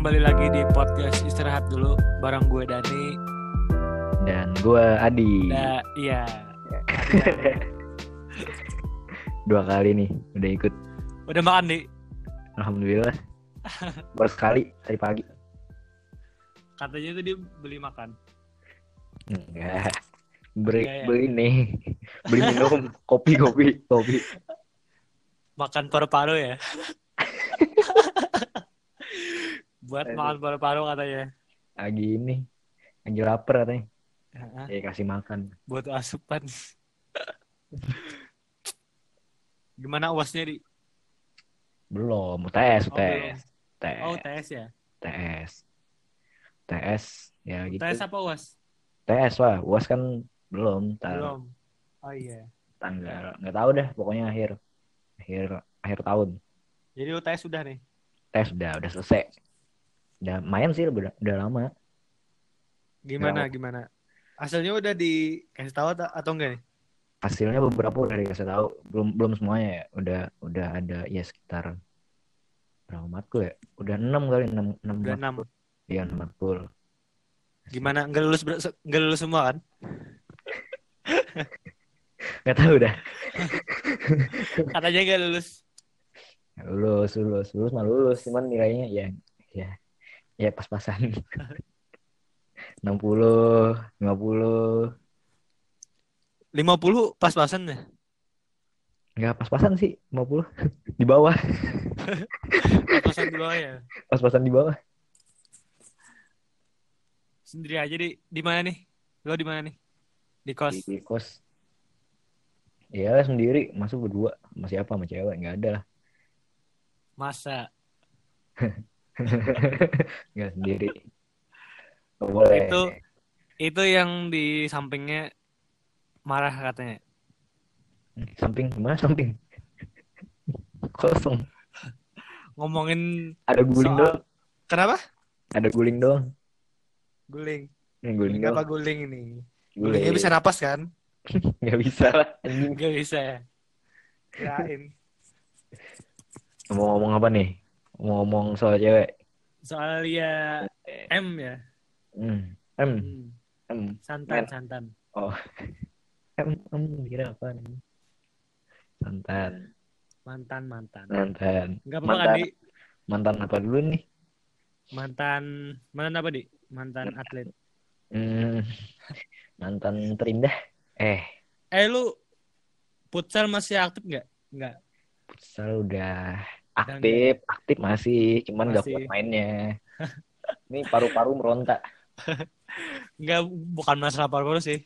kembali lagi di podcast istirahat dulu bareng gue Dani. Dan gue Adi. Da, iya. Dua kali nih udah ikut. Udah makan nih? Alhamdulillah. Baru sekali tadi pagi. Katanya tuh dia beli makan. Enggak. Beli, Enggak ya? beli nih. Beli minum kopi kopi kopi. Makan paru-paru ya. Buat Aduh. makan paru-paru katanya. Lagi ini. Lagi lapar katanya. Heeh, Ya kasih makan. Buat asupan. Gimana uasnya di? Belum. UTS Oh, UTS. Oh, UTS. TS ya. UTS. UTS. Ya gitu. TS apa uas? UTS lah. UAS kan belum. Ntar Belum. Oh iya. tanggal. Nggak tahu dah. Pokoknya akhir. Akhir akhir tahun. Jadi lu TS sudah nih. tes udah udah selesai udah main sih udah, udah lama Gimana Ya. gimana? Hasilnya udah dikasih tahu atau, enggak nih? hasilnya beberapa udah dikasih tahu belum belum semuanya ya udah udah ada ya sekitar berapa matkul ya udah enam kali enam enam Udah. 6. iya enam matkul Gimana? Enggak lulus enggak lulus semua kan? nggak tahu dah Katanya enggak lulus. lulus lulus lulus mah lulus cuman nilainya ya ya ya pas-pasan. 60 50 50 pas-pasan ya? nggak pas-pasan sih 50 di bawah. Pas-pasan di bawah ya. pas-pasan di bawah. Sendiri aja di. Di mana nih? Lo di mana nih? Di kos. di kos. Iya sendiri. Masuk berdua? Sama siapa? Sama cewek? Nggak ada lah. Masa nggak sendiri Nggak boleh itu itu yang di sampingnya marah katanya. samping gimana samping kosong Ngomongin ada guling soal doang Kenapa? ada guling doang Guling. Ini guling Kenapa doang guling ini? guling Gulingnya bisa napas kan? nggak bisa lah Enggak bisa ya. Kirain. ngomong-ngomong apa nih ngomong soal cewek Soal ya M ya. hmm. em Hmm. em Santan, Men. santan. em em kira apa nih mantan Mantan, mantan. mantan Enggak apa-apa kan, Di? mantan apa dulu nih Mantan mantan apa, Di? Mantan atlet. hmm. mantan terindah eh Eh lu futsal masih aktif nggak? Nggak. futsal udah aktif aktif masih cuman nggak kuat mainnya ini paru-paru meronta Nggak bukan masalah paru sih.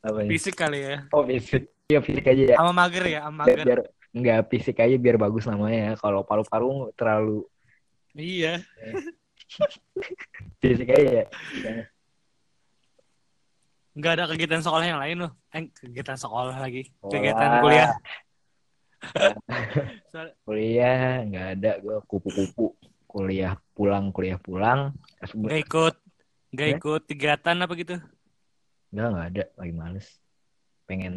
apa ini? Fisik kali ya. oh fisik ya fisik aja ya Sama mager ya, sama mager. biar nggak fisik aja biar bagus namanya kalau paru-paru terlalu Iya. fisik aja ya Nggak ada kegiatan sekolah yang lain loh. Eh, kegiatan sekolah lagi. Sekolah. Kegiatan kuliah. Soal- kuliah nggak ada gue kupu-kupu kuliah pulang kuliah pulang Nggak ikut. Nggak Ya? ikut kegiatan apa gitu. nggak nggak ada lagi males pengen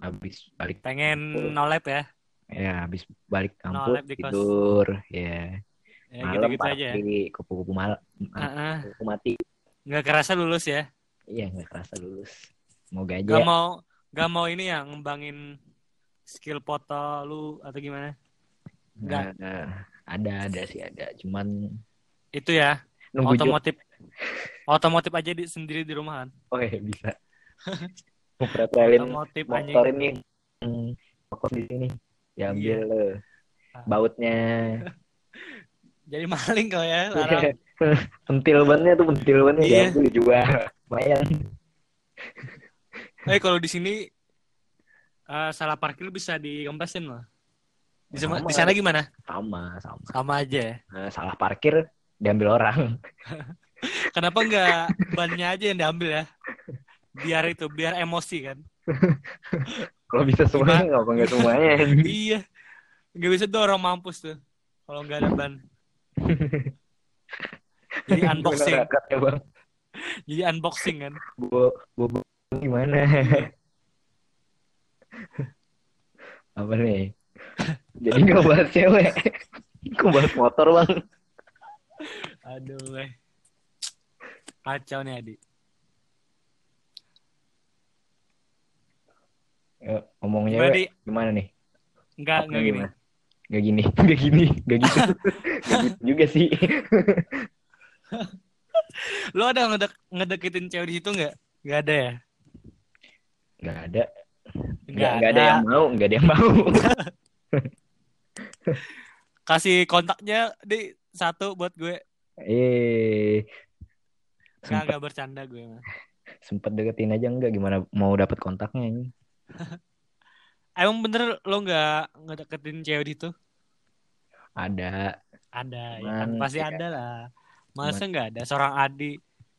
habis balik Pengen nolep ya. ya habis balik kampus tidur ya Ya malam gitu-gitu aja ya. pasti kupu-kupu malam kupu mati Nggak kerasa lulus ya. iya nggak kerasa lulus semoga aja Gak mau nggak mau ini ya ngembangin skill foto lu atau gimana? nggak. Nah, ada ada sih ada cuman Itu ya. nunggu otomotif. Otomotif aja di, sendiri di rumah kan. oh ya bisa mau pretelin Otomotif motor ini hmm, fokus di sini diambil Iya. le. Ah. bautnya Jadi maling kau ya, larang. pentil bannya tuh pentil bannya Iya. diambil dijual lumayan Eh kalau di sini eh, salah parkir bisa dikempesin loh. Di Sama. di sana gimana? sama sama Sama aja ya. Nah, salah parkir diambil orang Kenapa nggak bannya aja yang diambil ya? Biar itu, biar emosi kan. kalau bisa semuanya nggak apa nggak semuanya iya. Nggak bisa tuh orang mampus tuh. Kalau nggak ada ban. Jadi unboxing. Ya Jadi unboxing kan. bu gimana apa nih jadi nggak bahas cewek kok bahas motor bang Aduh, eh. Kacau nih Adi. Ya, ngomongnya Gimana, we, Di? gimana nih? Enggak, Apa enggak gini. Gak gini, gak gini, gak gitu. Gak gitu juga sih. Lo ada ngedek ngedeketin cewek di situ enggak? Enggak ada ya? Gak ada. Nggak Gak, gak ada yang mau, gak ada yang mau. Kasih kontaknya di satu buat gue. Eh, Enggak, sempet, enggak bercanda gue mah. sempet deketin aja enggak gimana mau dapat kontaknya ini? Emang bener lo nggak ngedeketin cewek di situ? Ada Ada, ya Cuman, kan pasti ya. ada lah. Masa nggak ada seorang Adi,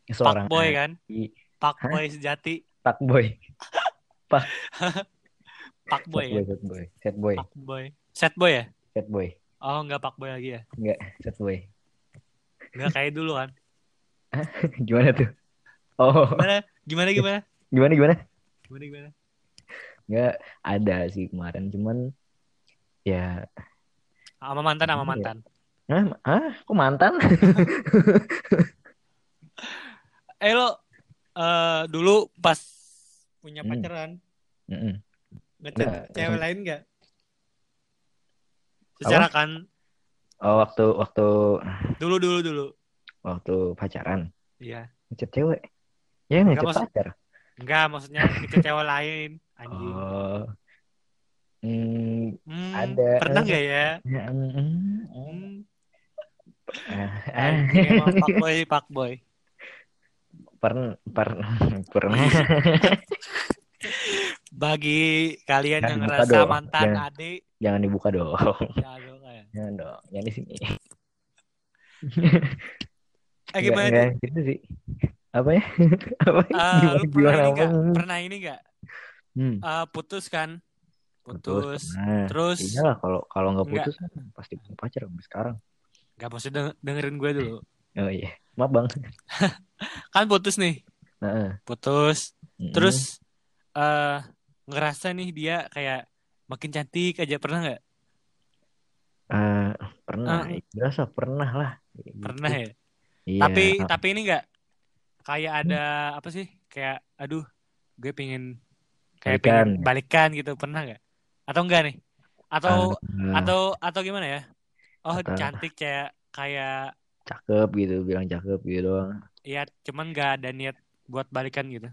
seorang fuckboy kan? adik, Fuckboy sejati, fuckboy, fuckboy ya? Sad boy, sad boy, sad boy, Fuckboy. Sad boy ya? sad boy, Oh, nggak fuckboy lagi ya? enggak, sad boy. Nggak kayak dulu kan? Gimana tuh? Oh, Gimana? Gimana gimana? gimana gimana? Gimana gimana? Enggak ada sih kemarin, cuman ya, Sama mantan sama Iya. mantan. ah, ah kok mantan? Eh lo eh, dulu pas punya Hmm. pacaran Mm-mm. ngechat Nggak, cewek lain nggak? Secara kan Oh, waktu waktu dulu dulu dulu. waktu pacaran Iya. ngechat cewek. Ya ngechat maksud- pacar. Enggak, maksudnya ngechat cewek lain. Anjing. Oh. Hmm, Hmm, ada. Pernah nggak ya? ya, mm, mm, mm. Hmm. Ah, ah. Anjing, emang fuckboy, fuckboy. Pernah pernah pernah Bagi kalian Jangan yang ngerasa dong. mantan Jangan. adik, jangan dibuka dong ya jangan dong jangan di sini Eh gimana nih? nggak gitu sih apa ya apa ya? Eh, gimana lu pernah gimana ini apa nggak? Pernah ini nggak? hmm, Eh, putus kan? Putus. pernah. Terus iyalah kalau kalau nggak putus kan pasti punya pacar sampai sekarang nggak maksud deng- dengerin gue dulu. oh iya maaf bang Kan putus nih, putus. Terus eh ngerasa nih dia kayak makin cantik aja pernah nggak? Eh, pernah Eh. berasa pernah lah gitu. Pernah ya. iya Tapi tapi ini nggak kayak ada apa sih? Kayak aduh, gue pingin kayak Balikan. pengen balikan gitu pernah nggak? Atau enggak nih? Atau Eh, atau atau gimana ya? Oh Atau- cantik kayak kayak cakep gitu bilang cakep gitu doang ya cuman nggak ada niat buat balikan gitu.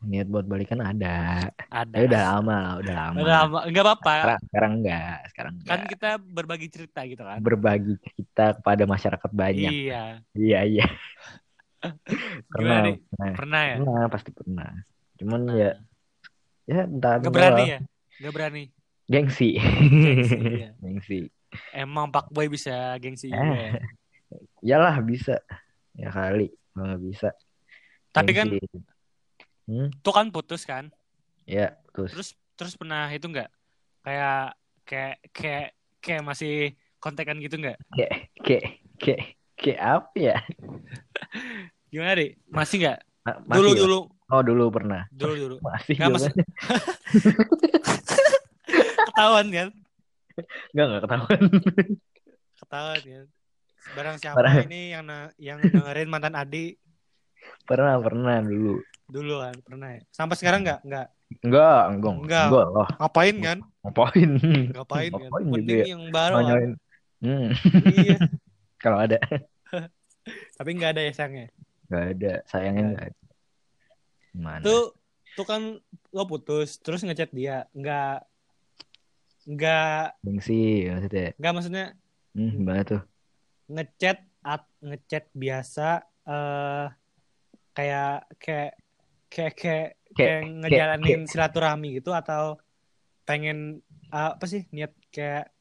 niat buat balikan ada Ada. tapi udah lama lah udah lama Udah lama. Nggak apa-apa. sekarang sekarang enggak sekarang Kan enggak kita berbagi cerita gitu kan. berbagi cerita kepada masyarakat banyak Iya. iya iya pernah pernah Pernah ya? pernah pasti pernah cuman ya ya entah Gak berani ya? Gak berani. gengsi Gengsi, iya. gengsi Emang Pak Boy bisa gengsi juga ya. iyalah bisa ya kali kalau nggak bisa Tapi kan hmm, tuh kan putus kan. ya terus Terus terus pernah itu nggak? Kayak kayak kayak kayak masih kontekan gitu nggak? kayak kayak kayak kayak apa ya Gimana deh? Masih nggak? Dulu ya? dulu oh dulu pernah dulu dulu. masih Nggak, masih-. Ketahuan kan? nggak nggak ketahuan Ketahuan kan? Barang siapa Parah. ini yang yang dengerin mantan Adi pernah pernah dulu dulu kan pernah ya? Sampai sekarang nggak? Nggak. enggak enggak Enggak. enggak lah Ngapain kan? ngapain Ngapain kan? Ngapain gitu Mending ya? yang baru kan? Hmm, Iya. kalau ada Tapi nggak ada ya sayangnya. nggak ada sayangnya Nggak ada Gimana? Tuh tuh kan lo putus terus ngechat dia nggak nggak gengsi maksudnya nggak maksudnya hmm, gimana tuh ngechat at ngechat biasa eh kayak kayak kayak kayak kayak ngejalanin silaturahmi gitu atau pengen uh, apa sih niat kayak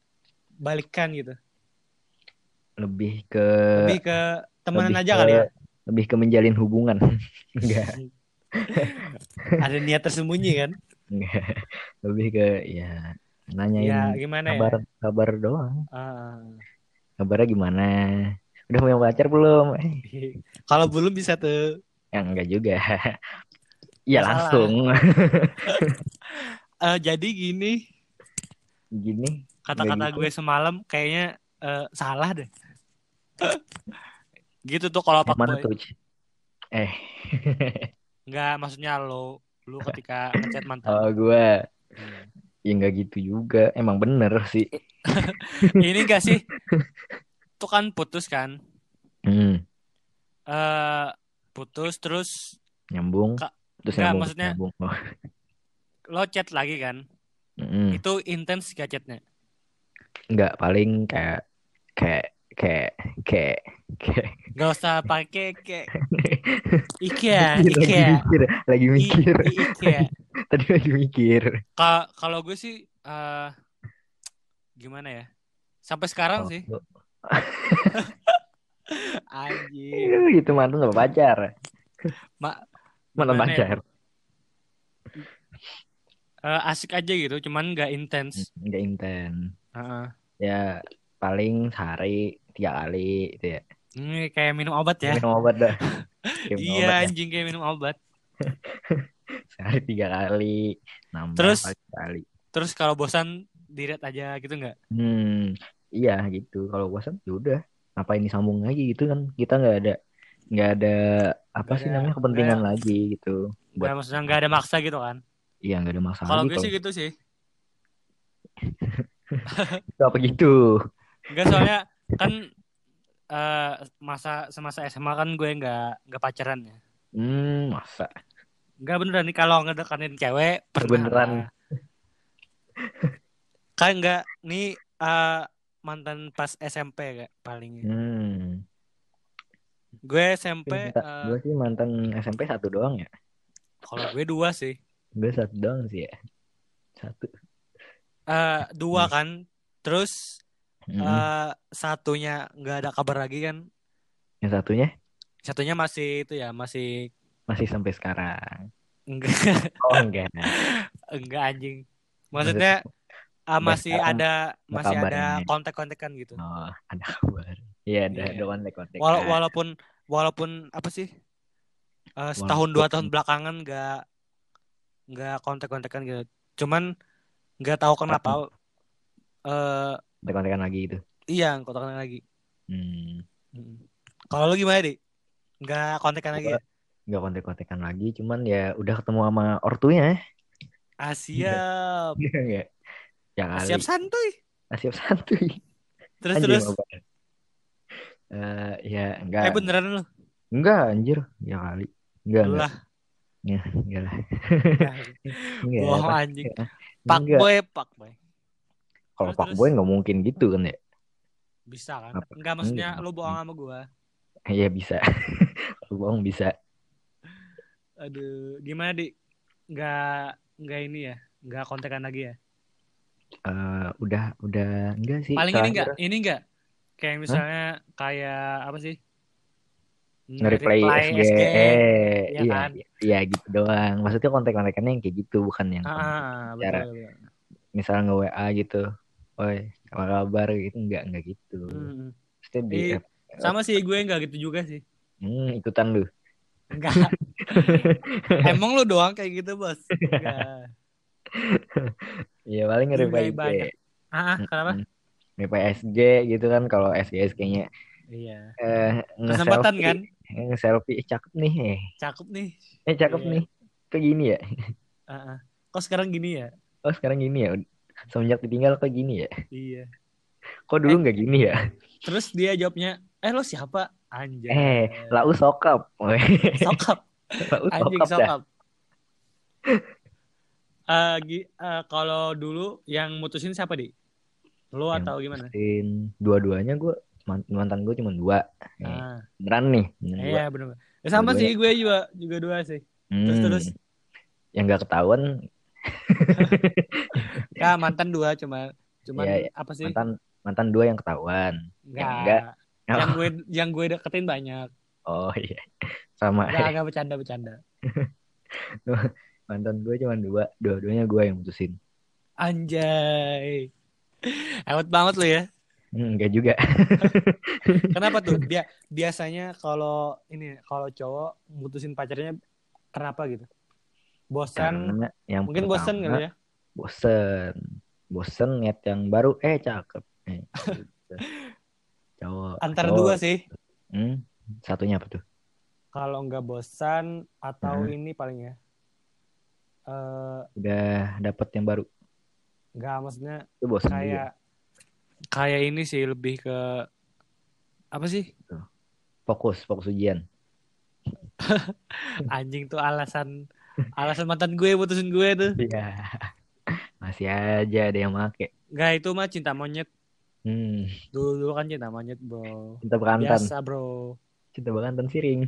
balikan gitu? Lebih ke lebih ke temenan lebih aja ke- kali ya? lebih ke menjalin hubungan. Enggak. Ada niat tersembunyi kan? Enggak. Lebih ke ya nanyain ya gimana kabar ya kabar doang. Ah. Kabarnya gimana? Udah punya pacar belum? Kalau belum bisa tuh. Ya enggak juga. Ya langsung. Eh, jadi gini. Gini. Kata-kata gue semalam kayaknya eh, salah deh. Gitu tuh kalau Yang mana tuh? Eh, Enggak, maksudnya lo. Lu ketika ngechat mantan. oh gue Hmm. Ya nggak gitu juga. Emang bener sih. Ini gak sih? Tuh kan putus kan? Hmm, Eh putus terus nyambung. Kak, Terus nggak, nyambung, maksudnya- nyambung. Oh. lo chat lagi kan? Mm-mm. Itu intens gak chatnya? Nggak paling kayak kayak kayak kayak kayak Gak usah pakai kayak Ikea, lagi Ikea. mikir, lagi mikir. i- Ikea. Tadi lagi mikir. Ka- Kalau gue sih eh gimana ya? Sampai sekarang Oh, sih. Ih, Itu mantan sama pacar. Ma- Mantan gimana ya? pacar. Eh, asik aja gitu, cuman gak intens. Nggak inten. Heeh. Ya paling sehari tiga kali itu ya. Ini kayak minum obat ya. Minum obat dah. Minum Iya obat ya. anjing kayak minum obat. Sehari tiga kali. Nambah Terus? sekali. Terus kalau bosan direct aja gitu nggak? Hmm, iya gitu. Kalau bosan ya udah. Ngapain disambung lagi gitu kan? Kita nggak ada nggak ada apa Nggak sih ada- namanya kepentingan lagi gitu. Buat maksudnya nggak ada maksa gitu kan? iya nggak ada masalah Kalau gue kalau sih gitu sih. itu apa gitu. Enggak soalnya kan eh masa semasa SMA kan gue nggak nggak pacaran ya. Hmm, masa Enggak beneran nih kalau ngedekatin cewek pernah Beneran. Kan enggak nih eh, mantan pas SMP kayak paling. Hmm. Gue SMP Gue eh, sih mantan SMP satu doang ya. kalau gue dua sih. Gue satu doang sih ya. Satu. Eh dua kan. Terus Hmm. eh satunya nggak ada kabar lagi kan. Yang satunya Satunya masih itu ya, masih masih sampai sekarang. enggak Oh enggak. enggak anjing. Maksudnya ah, Sampai masih ada masih ada kontak-kontakan gitu. Oh, ada kabar. Iya, ada Iya. ada kontak-kontak. Wala- walaupun walaupun apa sih? eh, setahun dua tahun belakangan nggak nggak kontak-kontakan gitu. Cuman nggak tahu kenapa eh Kontak-kontakan lagi itu. iya kontak-kontakan lagi. Hmm. Mm. Kalau lu gimana, Di? Nggak kontakan lagi ya? Nggak kontak-kontakan lagi, cuman ya udah ketemu sama ortunya. Ah, siap. Iya enggak? Ya kali. siap santuy. Ah, siap santuy. Terus Anjir, terus. Eh, ya enggak. Eh beneran lu? Enggak, anjir. Ya kali. Enggak, enggak. Lah. Ya, enggak lah. Ya, Enggak. Bohong anjing. enggak. Pak Enggak. boy, pak boy. Kalau Pak. Boy nggak mungkin gitu kan ya? Bisa kan? Apa? Enggak maksudnya Enggak. lu bohong sama gua. Iya bisa. Kalau bohong bisa. Aduh, gimana, Di? Nggak nggak ini ya? Nggak kontakan lagi ya? Eh, udah, udah enggak sih. Paling ini enggak, ini enggak. Kayak misalnya kayak apa sih? nge-replay SG, SG. eh, Iya iya, kan? iya, iya gitu doang. Maksudnya kontak-kontakannya yang kayak gitu, bukan yang Ah, Cara- betul. misal nge WA gitu, woi, apa kabar gitu, enggak, enggak gitu. Hmm. Di, Iya. Sama sih gue enggak gitu juga sih. hmm, ikutan lu. Enggak. Emang lu doang kayak gitu, Bos? Enggak. Iya paling Juga banyak. Ah, ah, kenapa? Hmm. Reply SG gitu kan, kalau SG SG-nya Iya. eh, Kesempatan kan? eh, selfie eh, cakep nih, eh, Cakep nih. eh cakep Iya. nih, kok gini ya? Ah, ah. Kok sekarang gini ya? Oh sekarang gini ya, semenjak ditinggal kok gini ya? Iya. Kok dulu nggak gini ya? Terus dia jawabnya, eh lo siapa? Anjay. Eh, lau sokap, Sokap. lau Anjing sokap sokap. Eh, gi- eh, kalau dulu yang mutusin siapa di? Lu Yang atau gimana? mutusin dua-duanya gue mantan gue cuma dua Eh, Ah, beneran nih beneran iya benar. Ya, sama sih gue juga juga dua sih. Terus Hmm, terus yang nggak ketahuan ya mantan dua cuma cuman Iya, iya. apa sih? mantan mantan dua yang ketahuan Enggak. enggak. Yang gue yang gue deketin banyak. oh iya sama Enggak, enggak bercanda bercanda. mantan gue cuma dua dua-duanya gue yang mutusin Anjay. Hebat banget lu ya. Hmm, enggak juga Kenapa tuh? Dia biasanya kalau ini kalau cowok mutusin pacarnya kenapa gitu? Bosan? karena yang Mungkin bosan pertama, kali ya? bosen bosen ngeliat yang baru eh cakep eh, gitu. cowok Antara cowok. dua sih. Hmm, satunya apa tuh? Kalau nggak bosan atau Hmm. ini paling ya. Eh Udah dapet yang baru. nggak maksudnya Itu bosan juga. kayak kayak ini sih lebih ke apa sih? Fokus, fokus ujian. Anjing tuh alasan alasan mantan gue putusin gue tuh. Iya. Masih aja ada yang make. Nggak itu mah cinta monyet. Hmm, Dulu dulu kan cinta monyet, Bro. cinta bekantan. Biasa, Bro. Cinta bekantan siring.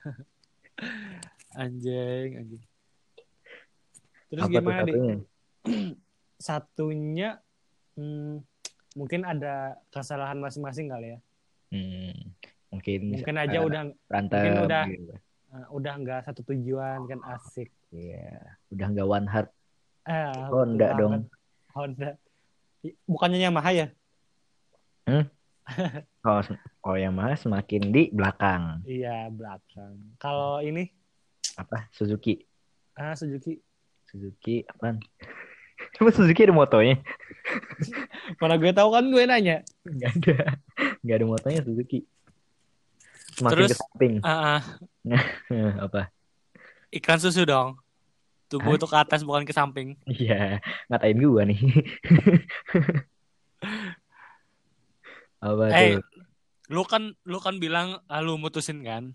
Anjing, anjing. Terus apa gimana, Dik? satunya? Satunya hmm, mungkin ada kesalahan masing-masing kali ya. Hmm, mungkin Mungkin aja udah berantem mungkin udah- gitu. Eh, udah nggak satu tujuan kan asik. Iya, udah nggak one heart Eh, Honda dong. Honda. Bukannya Yamaha ya? Kalau kalau yang mah semakin di belakang Iya, belakang. Kalau ini apa Suzuki ah Suzuki. Suzuki apaan? Emang Suzuki ada motonya? Mana gue tahu kan gue nanya. Nggak ada, nggak ada motonya Suzuki. Semakin Terus- ke samping Ah, ah, apa? iklan susu dong. Tubuh Hah? itu ke atas bukan ke samping. Iya, ngatain gua nih. apa Eh, tuh? lu kan lu kan bilang ah, lu mutusin kan.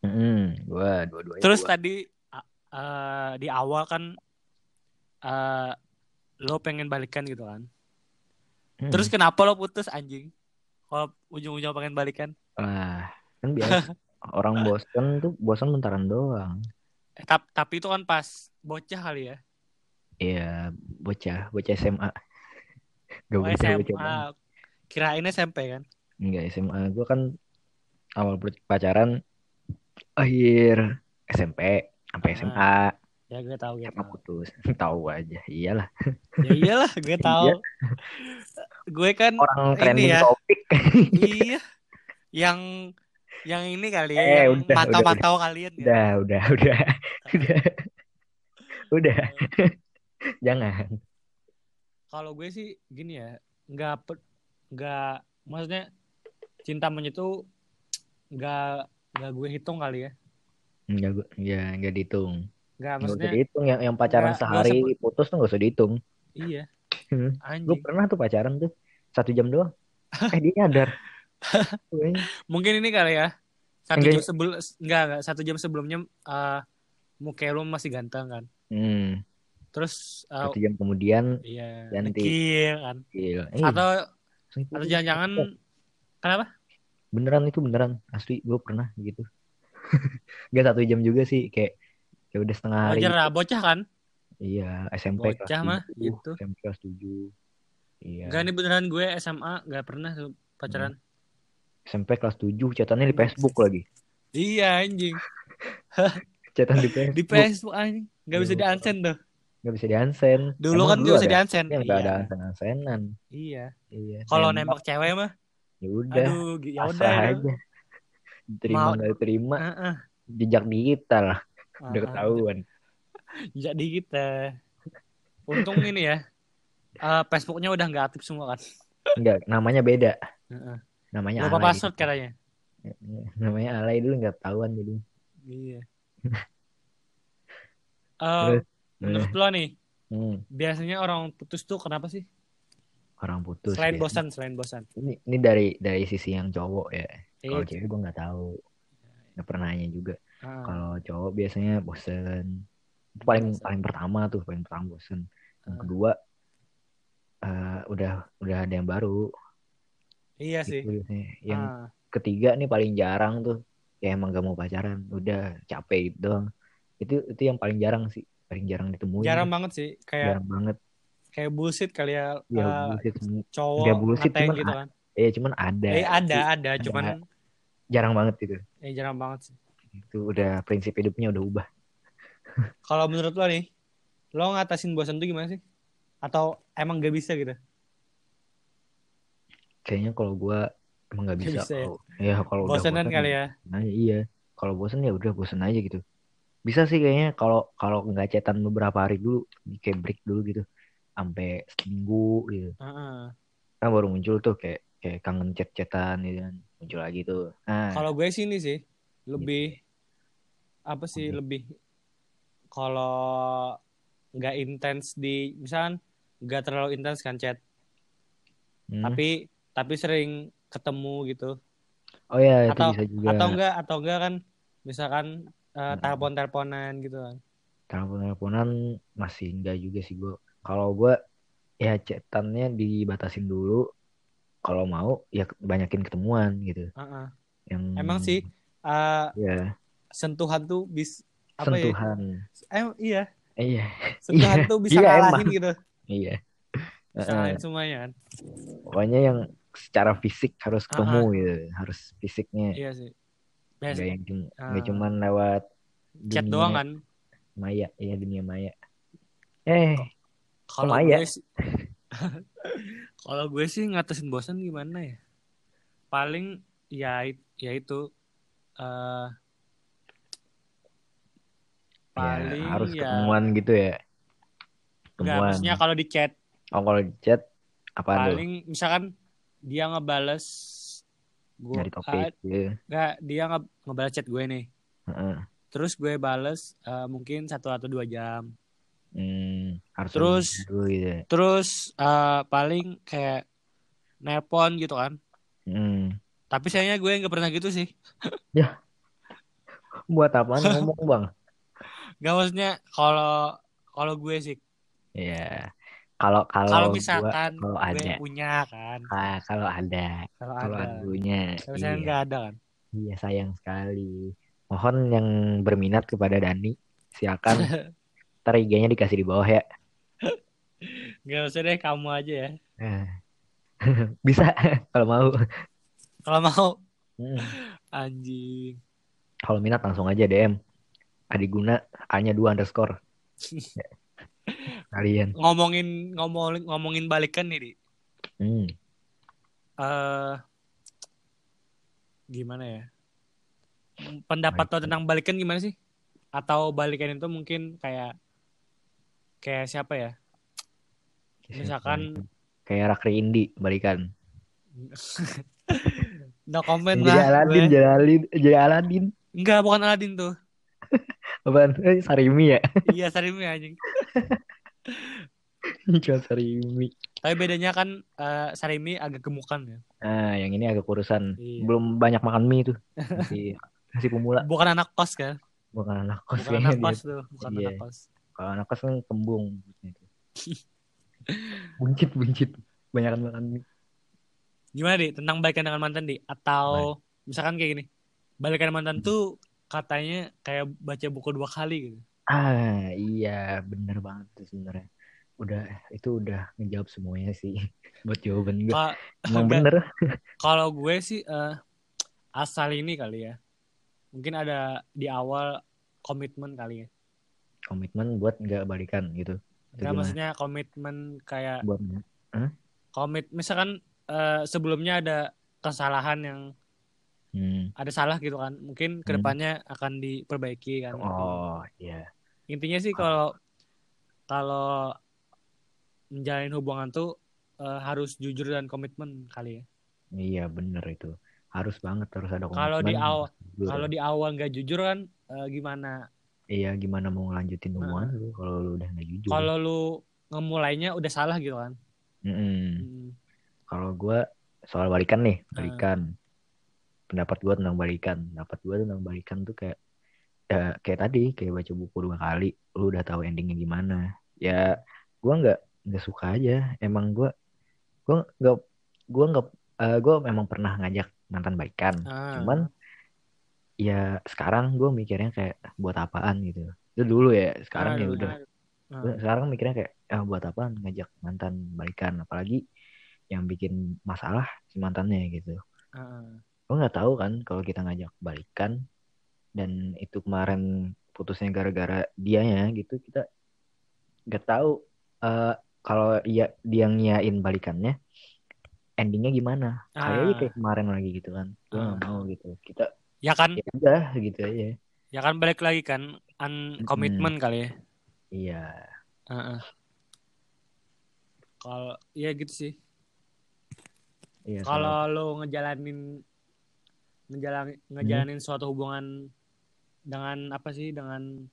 Mm-mm, gua dua-duanya. Terus gua. tadi eh, di awal kan eh lo pengen balikan gitu kan. Mm. Terus kenapa lo putus anjing? Kalau ujung-ujung pengen balikan. Wah, kan biasa. Orang bosen tuh bosan bentaran doang. Eh, tap- tapi itu kan pas bocah kali ya. Iya, bocah, bocah SMA. Gak Oh, bocah, SMA. bocah. Kirain SMP kan. Enggak, SMA. Gue kan awal pacaran akhir SMP sampai Ah. SMA. Ya gue tahu gue tahu. putus. Tahu aja. Iyalah. Ya iyalah gue tahu. Gue kan Orang trending ya. topik. iya yang yang ini kali ya, Eh, yang udah, udah, mantau-mantau kalian ya. Udah, udah, udah. Udah. Udah. Jangan. Kalau gue sih gini ya, nggak nggak maksudnya cinta monyet itu nggak nggak gue hitung kali ya. Enggak, gua- ya, enggak dihitung. Nggak Enggak usah maksudnya dihitung. Yang, yang pacaran Nggak- nggak sehari usah- putus tuh enggak usah dihitung. iya Hmm. Gue anjing. pernah tuh pacaran tuh. Satu jam doang. Eh, dia nyadar. Mungkin ini kali ya. Satu Enggak. jam sebelum enggak enggak satu jam sebelumnya eh muka lu masih ganteng kan. Hmm. Terus eh, Satu jam kemudian iya ganti. dekil kan. gila. Eh, Atau atau jangan-jangan kenapa? beneran itu beneran asli gue pernah gitu. Gak satu jam juga sih kayak ya udah setengah hari. Wajar lah, bocah kan? Iya, SMP Bocah kelas mah, 7, gitu. SMP kelas 7. Iya. Enggak nih beneran gue SMA enggak pernah pacaran. SMP kelas 7 catatannya di Facebook lagi. Iya anjing. Catatan di Facebook. Di Facebook anjing. Enggak bisa Iya. di unsend tuh. Gak bisa di unsend. Dulu Emang kan enggak bisa di unsend. Ya enggak Iya. ada unsend-unsendan. Iya. Iya. Kalau Nembak, cewek mah ya udah. aduh ya udah. aja. Diterima Mau- nggak diterima, Heeh. jejak digital lah, udah Heeh. ketahuan. Jadi kita. Untung ini ya. eh, Facebooknya udah nggak aktif semua kan. Enggak, namanya beda. Heeh. Namanya Lupa password katanya. Namanya alay dulu nggak ketahuan jadi. Iya. Eh, menurut lo nih, Hmm, biasanya orang putus tuh kenapa sih? orang putus. Selain ya. bosan, selain bosan. Ini, ini dari dari sisi yang cowok ya. Kalau Iya. cewek gue nggak tahu. Nggak pernah nanya juga. Ah, Kalau cowok biasanya bosen. Itu paling Bosen. paling pertama tuh, paling pertama bosen. Yang Ah. kedua eh, udah udah ada yang baru. Iya sih. Gitu biasanya. Yang Ah, ketiga nih paling jarang tuh. Ya emang gak mau pacaran. Udah capek gitu doang. Itu itu yang paling jarang sih. Paling jarang ditemuin. jarang banget sih. Kayak Jarang banget. kayak bullshit kali ya. Ya eh, bullshit cowok Nggak bullshit, cuman gitu kan. Eh cuman ada. Eh ada, Itu ada, cuman jarang banget gitu. eh jarang banget sih. Itu udah prinsip hidupnya udah ubah. Kalau menurut lo nih, lo ngatasin bosan tuh gimana sih? Atau emang gak bisa gitu? Kayaknya kalau gua emang nggak Nggak bisa. bisa ya? kalau- ya kalau udah bosan kali ya. Nah, iya. Kalau bosan ya udah bosan aja gitu. Bisa sih kayaknya kalau kalau nggak cetan beberapa hari dulu, kayak break dulu gitu, sampai seminggu gitu. Heeh. Kan baru muncul tuh kayak kayak kangen chat-chatan gitu kan muncul lagi tuh nah Kalau gue sih ini sih lebih apa sih Oke. lebih kalau nggak intens di misalkan nggak terlalu intens kan chat hmm. tapi tapi sering ketemu gitu. Oh ya itu atau- bisa juga. atau enggak atau enggak kan misalkan eh, Hmm. telepon teleponan gitu kan. Telepon teleponan masih enggak juga sih gue kalau gue ya chatannya dibatasin dulu. Kalau mau ya banyakin ketemuan gitu. Heeh. yang emang sih eh, ya sentuhan tuh bis apa ya? Sentuhan. Eh, iya. Iya. Sentuhan Iya, tuh bisa iya, ngalahin gitu. Iya. Bisa ngalahin semuanya kan. Pokoknya yang secara fisik harus ketemu gitu harus fisiknya iya sih. Biasa, yang cum- Ah. nggak cuman lewat chat dunia doang kan? maya. Iya dunia maya. Eh kalau Maya. gue sih kalau gue sih ngatasin bosan gimana ya? Paling ya ya itu ya, paling harus ya ketemuan gitu ya. Enggak, ketemuan. maksudnya kalau di chat. Oh kalau di chat apa tuh? Paling misalkan dia ngebales gue gitu enggak dia nge ngebales chat gue nih Heeh. terus gue bales eh, mungkin satu atau dua jam Hmm, harus Terus- gitu ya. terus eh, paling kayak nelpon gitu kan Hmm. tapi sayangnya gue nggak pernah gitu sih Buat apaan ngomong bang? Gak maksudnya kalau kalau gue sih Iya. Kalau kalau kalau gua- misalkan kalau gue ada, punya kan ah, kalau ada, kalau kalau ada adunya, tapi saya iya, nggak ada kan iya sayang sekali. Mohon yang berminat kepada Dani, silakan. Ntar IG-nya dikasih di bawah ya. nggak usah deh kamu aja ya Eh. Bisa kalau mau. kalau mau Hmm. anjing Kalau minat langsung aja DM. Adiguna A-nya 2 underscore. Kalian. ngomongin ngomongin ngomongin balikan nih di Hmm. eh gimana ya pendapat lo tentang balikan gimana sih atau balikan itu mungkin kayak kayak siapa ya Misalkan- kayak Rakri Indi balikan. no comment Jadi lah Aladin, gue. jadi Aladin, jadi Aladin. enggak bukan Aladin tuh Apaan? Eh, Sarimi ya? iya Sarimi anjing Cuma Sarimi. tapi bedanya kan eh, Sarimi agak gemukan ya Nah, yang ini agak kurusan. Iya. Belum banyak makan mie tuh. Masih, masih pemula. bukan anak kos kan Bukan anak kos bukan anak dia. kos tuh bukan Iya. anak kos Kalau anak kos kan kembung. buncit, buncit. Banyakan makan mie. gimana di tentang balikan dengan mantan di atau misalkan kayak gini balikan dengan mantan tuh katanya kayak baca buku dua kali gitu Ah, iya. Bener banget tuh sebenarnya. Udah, itu udah ngejawab semuanya sih. Buat jawaban gue. Ka- Emang enggak. bener. kalau gue sih eh, asal ini kali ya mungkin ada di awal komitmen kali ya Komitmen buat nggak balikan gitu. Itu Nggak, gimana? maksudnya komitmen kayak Buat komit misalkan eh, sebelumnya ada kesalahan yang hmm. ada salah gitu kan mungkin ke depannya akan diperbaiki kan Oh, iya. Intinya sih kalau kalau menjalin hubungan tuh eh, harus jujur dan komitmen kali ya Iya, bener itu. Harus banget harus ada komitmen. Kalau di awal- kalau di awal nggak jujur kan eh, gimana Iya, gimana mau ngelanjutin hubungan lu kalau lu udah nggak jujur. kalau lu ngemulainya udah salah gitu kan Mm-mm. Hmm. Kalau gue soal balikan nih, Ah. balikan. Pendapat gue tentang balikan. Pendapat gue tentang balikan tuh kayak ya, kayak tadi, kayak baca buku dua kali, lu udah tahu endingnya gimana. Ya, gue nggak nggak suka aja. Emang gue gue nggak gue nggak gue memang pernah ngajak mantan balikan. Ah. Cuman ya sekarang gue mikirnya kayak buat apaan gitu. Itu dulu ya. Sekarang ya Aduh. udah Ah. Gua sekarang mikirnya kayak ah buat apa ngajak mantan balikan apalagi yang bikin masalah si mantannya gitu Ah. gue nggak tahu kan kalau kita ngajak balikan dan itu kemarin putusnya gara-gara dianya gitu kita nggak tahu eh, kalau iya dia ngiyain balikannya endingnya gimana? Kayaknya Ah. kayak kemarin lagi gitu kan. Gue Ah. mau gitu. Kita ya kan? ya udah gitu aja. Ya kan balik lagi kan un komitmen kali ya. Iya. Heeh. Kalau ya gitu sih. Iya, kalau lo ngejalanin ngejalan ngejalanin suatu hubungan dengan apa sih dengan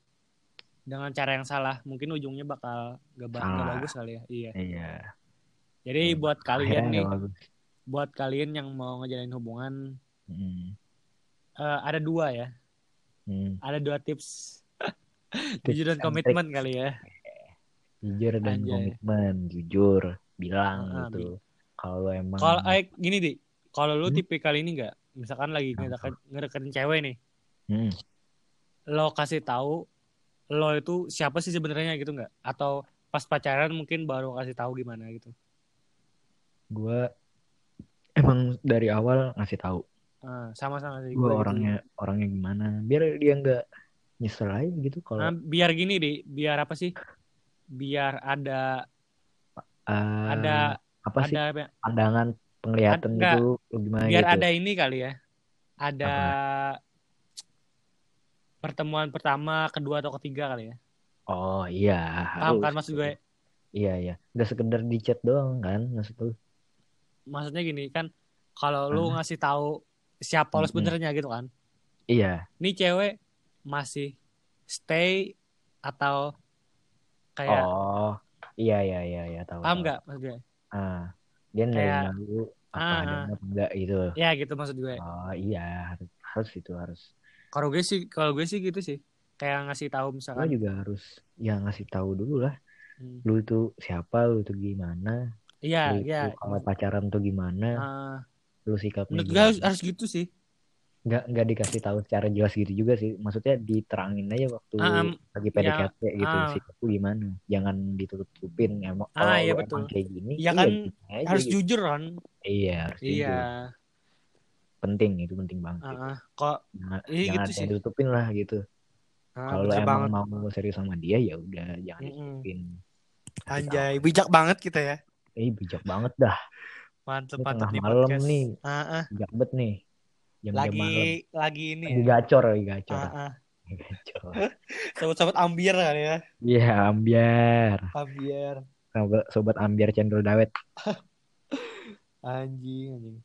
dengan cara yang salah mungkin ujungnya bakal gak, gak bagus kali ya iya. Iya. jadi Hmm, buat kalian Akhirnya nih buat kalian yang mau ngejalanin hubungan Hmm. eh, ada dua ya Hmm. ada dua tips jujur dan komitmen kali ya Jujur dan Anjay. komitmen, jujur, bilang Ah, ah, gitu. Kalau emang kalau eh, gini deh kalau lu Hmm? tipe kali ini nggak misalkan lagi Apa? ngedeket, ngedeketin cewek nih Hmm. Lo kasih tahu lo itu siapa sih sebenarnya gitu nggak? Atau pas pacaran mungkin baru kasih tahu gimana gitu? Gue emang dari awal ngasih tahu. Ah, sama-sama sih gue gua gitu. orangnya orangnya gimana? Biar dia nggak nyesel aja gitu Nah, kalau biar gini deh biar apa sih? Biar ada eh, ada apa sih? ada pandangan penglihatan Ad- gitu gimana biar gitu? ada ini kali ya. Ada pertemuan pertama kedua atau ketiga kali ya. Oh iya. Paham kan maksud gue? iya iya. Nggak sekedar di chat doang kan maksud lu? Maksudnya gini kan kalau lu ngasih tahu siapa lo Mm-mm. sebenarnya gitu kan? Iya. Ini cewek masih stay atau kayak oh iya iya iya iya tahu paham nggak maksud gue? Ah dia Kayak- nerima lu apa Ah, apa enggak gitu. Ya gitu maksud gue. Oh iya harus, harus itu harus kalau gue sih kalau gue sih gitu sih. Kayak ngasih tahu misalkan. Juga harus ya ngasih tahu dulu lah. Hmm, lu tuh siapa lu tuh gimana? Iya lu iya. kalau pacaran tuh gimana? Ah, lu sikapnya menurut gue harus, harus gitu sih. Nggak nggak dikasih tahu secara jelas gitu juga sih. Maksudnya diterangin aja waktu em, lagi PDKT gitu ah. sikap lu gimana? Jangan ditutup-tutupin emang Ah, kalau iya, betul. emang kayak gini Iya kan, harus gitu. jujur kan iya harus jujur. Penting itu penting banget gitu. kok Jangan, iya jangan gitu sih. ditutupin lah gitu. Ah, kalau emang banget. mau serius sama dia ya udah jangan ditutupin. Kasih anjay bijak banget kita ya. Eh bijak banget dah. Mantep Ini mantep tengah malam podcast. nih. Ah. bijak banget nih. Jam jam malam. lagi lagi ini lagi ya. gacor lagi gacor. Sobat-sobat ambiar kali ya. Iya ambiar. Ambiar. Sobat, sobat ambiar cendol dawet. Anjing anjing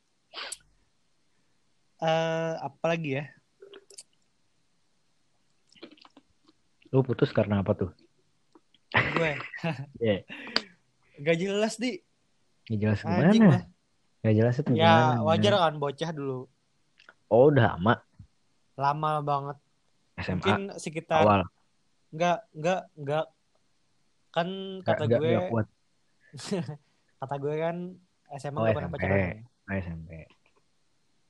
eh apa lagi ya? Lu putus karena apa tuh? Gue. Iya. gak jelas di. Nggak jelas anjing gimana? Lah Nggak jelas itu ya gimana? wajar kan bocah dulu. Oh udah lama? Lama banget. SMA mungkin sekitar awal. Nggak nggak nggak. Kan kata nggak gue nggak kuat. kata gue kan SMA Oh, gak pernah pacaran ya. Oh, SMP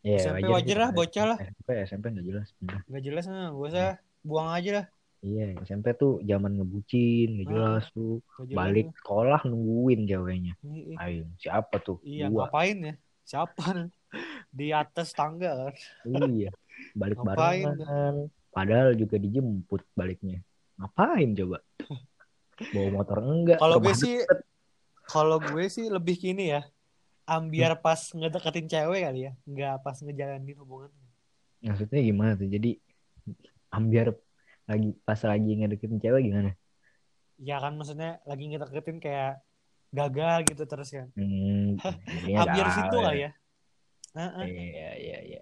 Iya, SMP sih wajar lah, bocah lah. SMP SMP nggak jelas bener. nggak jelas nah gue usah buang aja lah. Iya SMP tuh zaman ngebucin nggak Ah, jelas tuh. Nggak jelas. Balik lah. sekolah nungguin ceweknya. Ih. ayo siapa tuh? Iya gua. ngapain ya? Siapa? Di atas tangga iya balik Ngapain? barengan. padahal juga dijemput baliknya. Ngapain coba? Bawa motor enggak kalau gue sih kalau gue sih lebih gini ya ambiar pas ngedeketin cewek kali ya nggak pas ngejalanin hubungan maksudnya gimana tuh jadi ambiar lagi pas lagi ngedeketin cewek gimana ya kan maksudnya lagi ngedeketin kayak gagal gitu terus kan hmm, jadinya ambiar situ ya. kali ya Heeh. Iya iya iya.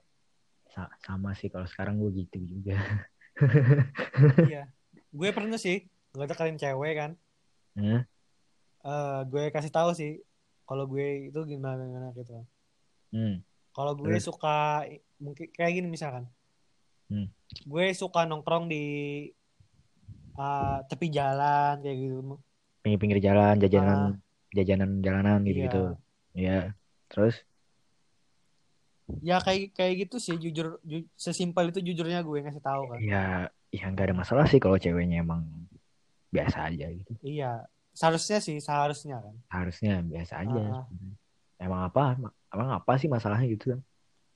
Sa- sama sih kalau sekarang gue gitu juga. iya gue pernah sih ngedeketin cewek kan? Eh, gue kasih tahu sih kalau gue itu gimana gimana gitu kan Hmm. kalau gue Terus? suka mungkin kayak gini misalkan Hmm. gue suka nongkrong di eh, tepi jalan kayak gitu Pinggir-pinggir jalan, jajanan, jajanan jalanan gitu. Iya. gitu. Iya. Terus? ya kayak kayak gitu sih jujur ju- sesimpel itu jujurnya gue ngasih tahu kan Ya, ya nggak ada masalah sih kalau ceweknya emang biasa aja gitu. iya seharusnya sih seharusnya kan Harusnya biasa aja. Sebenarnya. Emang apa? Emang apa sih masalahnya gitu kan?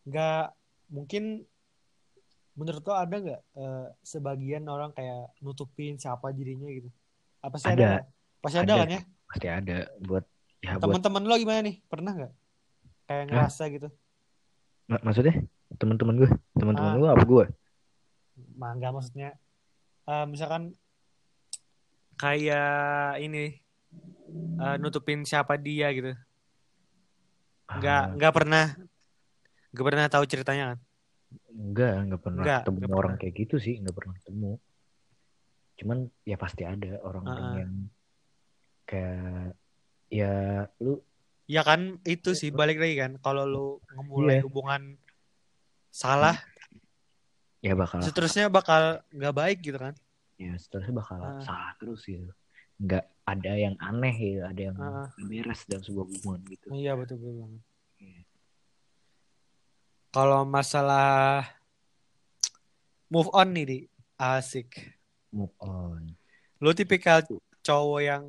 nggak mungkin menurut lo ada nggak eh, sebagian orang kayak nutupin siapa dirinya gitu apa sih ada, Ada. pasti ada, Ada. kan ya Pasti ada buat ya buat teman-teman lo gimana nih pernah nggak kayak ngerasa gitu mak- maksudnya teman-teman gue, teman-teman Ah. gue apa gue? mah nggak maksudnya eh, misalkan kayak ini eh, nutupin siapa dia gitu nggak Ah, nggak pernah nggak pernah tahu ceritanya kan enggak enggak pernah Enggak, ketemu enggak orang pernah. kayak gitu sih enggak pernah ketemu cuman ya pasti ada orang-orang ah. yang kayak ya lu ya kan itu sih balik lagi kan kalau lu ngemulai Iya. hubungan salah ya bakal seterusnya bakal nggak baik gitu kan ya seterusnya bakal Ah. salah terus gitu nggak ada yang aneh gitu ada yang ah. beres dalam sebuah hubungan gitu. Iya betul betul banget. Iya. kalau masalah move on nih di. Asik. Move on. Lu tipikal cowok yang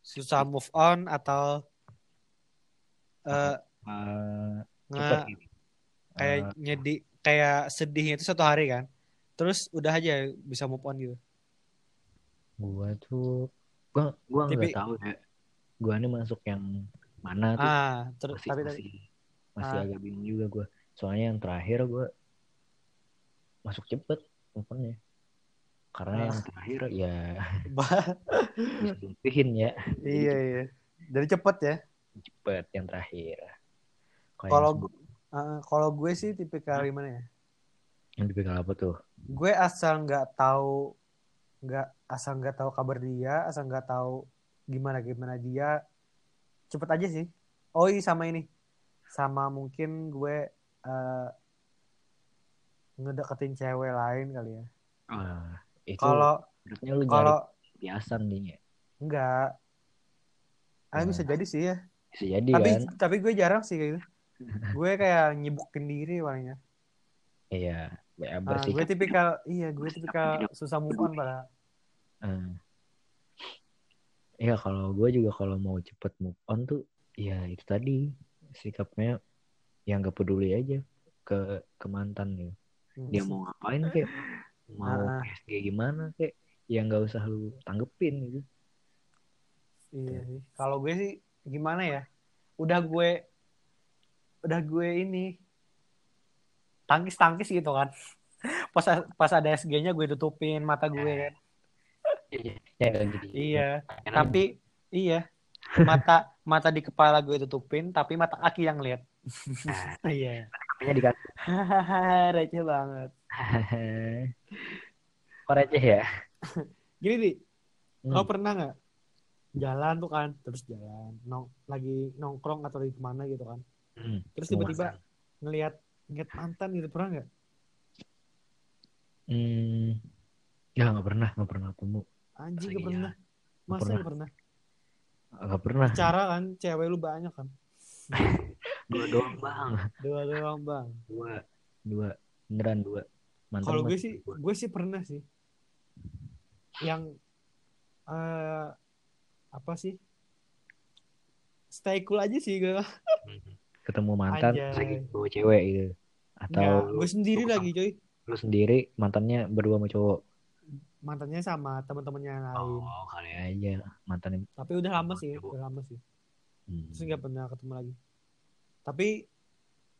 susah move on atau nge- cepet gitu kayak Ah, nyedi kayak sedihnya itu satu hari kan terus udah aja bisa move on gitu gua tuh gua gua nggak tahu ya. Gua ini masuk yang mana tuh? Ah terus masih tapi tadi masih masih Ah. agak bingung juga gua. Soalnya yang terakhir gua masuk cepet move on-nya. karena Ah. yang terakhir ya dipihin ya. Iya iya. Jadi cepet ya? Cepet yang terakhir. Kalau- Ah, kalau gue sih tipikal gimana ya? Yang tipikal apa tuh? Gue asal nggak tahu nggak asal nggak tahu kabar dia asal nggak tahu gimana gimana dia cepet aja sih. Oh iya sama ini. Sama mungkin gue eh, ngedeketin cewek lain kali ya. Ah itu kalau kalau biasa nih ya enggak ah Hmm. bisa jadi sih ya. Bisa jadi tapi kan. tapi gue jarang sih kayak gitu. Gue kayak nyibukin diri palingnya iya ya Ah, gue bersikap tipikal iya gue tipikal susah move on pada Ah. Iya kalau gue juga kalau mau cepet move on tuh ya itu tadi sikapnya yang gak peduli aja ke ke mantan gitu. Dia mau ngapain kek, mau. PSG gimana kek, yang nggak usah lu tanggepin gitu. Iya sih. Kalau gue sih gimana ya? Udah gue udah gue ini tangkis-tangkis gitu kan. Pas pas ada SG-nya gue tutupin mata gue kan. Iya, ya, jadi. Iya. Enak. Tapi iya mata mata di kepala gue tutupin tapi mata kaki yang lihat. Iya. Makanya dikasih. Hahaha, receh banget. Kok receh ya? Gini di, Hmm. kau pernah nggak jalan tuh kan, terus jalan, nong lagi nongkrong atau di ke mana gitu kan, Hmm. terus tiba-tiba ngelihat ngeliat mantan gitu pernah nggak? Hmm. Ya nggak pernah, nggak pernah ketemu. Anjing Iya. gak pernah. Masa pernah. gak pernah? Nggak pernah. Cara kan cewek lu banyak kan. Dua doang bang. Dua doang bang. Dua, dua, beneran dua. Kalau gue sih, dua. gue sih pernah sih. Yang eh apa sih? Stay cool aja sih gue. ketemu mantan Anjay. lagi bawa cewek gitu atau Nggak, lu, gue sendiri lu- lagi coy. lu sendiri mantannya berdua sama cowok Mantannya sama teman-temannya yang lain. oh kali aja mantan Tapi udah lama sih, Coba. udah lama sih. hmm. Terus nggak pernah ketemu lagi. Tapi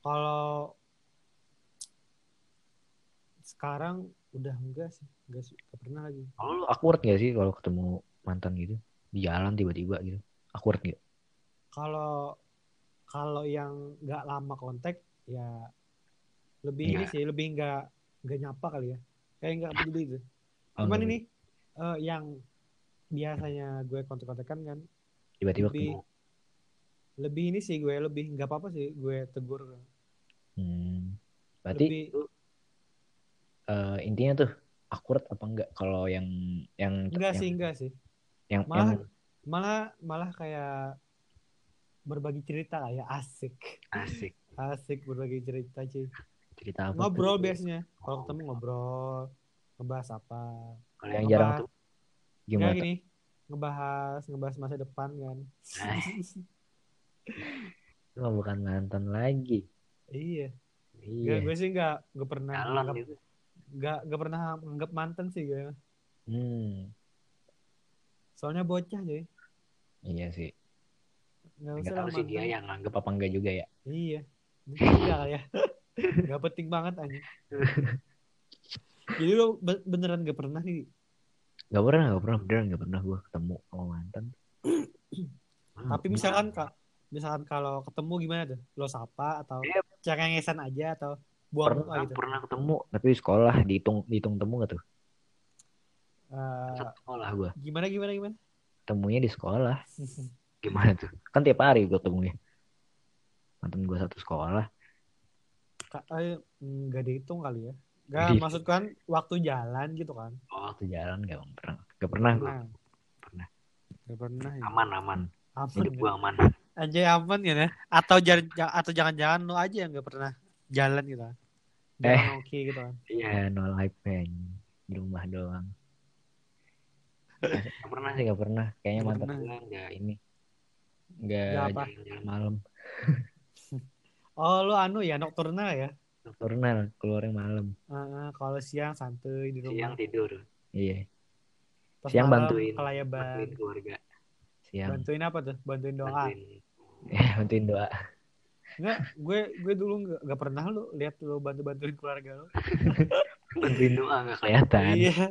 kalau sekarang udah enggak sih, enggak, sih, nggak pernah lagi. kalau lu awkward gak sih kalau ketemu mantan gitu di jalan tiba-tiba gitu awkward gak Kalau kalau yang nggak lama kontak ya lebih ini Nggak. sih, lebih nggak nggak nyapa kali ya. Kayak nggak peduli gitu. Cuman ini eh, yang biasanya gue kontak-kontakan kan tiba-tiba lebih- ketemu lebih ini sih gue lebih nggak apa-apa sih gue tegur. hmm. berarti Lebih lu, eh, intinya tuh awkward apa enggak kalau yang yang enggak yang, sih, enggak sih. yang, Malah yang malah malah kayak berbagi cerita lah ya asik. asik Asik berbagi cerita cuy. cerita apa Ngobrol tuh? biasanya. Kalau ketemu ngobrol, ngebahas apa. kalau yang jarang tuh gimana gini, ngebahas ngebahas masa depan kan. Itu mah bukan mantan lagi iya. iya Gak, gue sih nggak nggak pernah nganggap gitu nggak nggak pernah nganggap mantan sih gue. hmm. Soalnya bocah cuy. iya sih Nggak nggak usah tahu sih dia yang nganggep apa enggak juga ya Iya. Enggak kali ya. Gak penting banget aja. Jadi lo be- beneran gak pernah nih. Gak pernah, gak pernah, beneran gak pernah gue ketemu sama mantan. Tapi misalkan kak, misalkan kalau ketemu gimana tuh? Lo sapa atau Iya. cengengesan aja atau buang muka pernah gitu? pernah ketemu tapi sekolah dihitung dihitung temu gak tuh? Eh, sekolah gue gimana gimana gimana? Temunya di sekolah. Gimana tuh? Kan tiap hari gue temunya mantan gue satu sekolah. Ka- eh, nggak dihitung kali ya Gak dihitung. maksud kan waktu jalan gitu kan. Oh waktu jalan gak pernah? Gak pernah gue nah, pernah. Gak pernah ya. aman aman. Aman hidup ya. gue aman. Aja aman ya atau jangan atau jangan-jangan lo aja yang gak pernah jalan gitu kan. Eh. jalan oke gitu kan. Iya no life pen di rumah doang. Gak pernah sih gak pernah. Kayaknya mantan pernah. nggak ini Nggak apa? jalan-jalan malam. Oh lo anu ya nocturnal ya nocturnal keluarnya malam. Heeh, kalau siang santuy di rumah. Siang tidur. Iya. Pas siang malam bantuin kelayaban bantuin keluarga. Siang. Bantuin apa tuh? Bantuin doa. Bantuin. Eh bantuin doa. Enggak, gue gue dulu nggak nggak pernah lu lihat lu bantu bantuin keluarga lu. bantuin doa nggak kelihatan. Iya.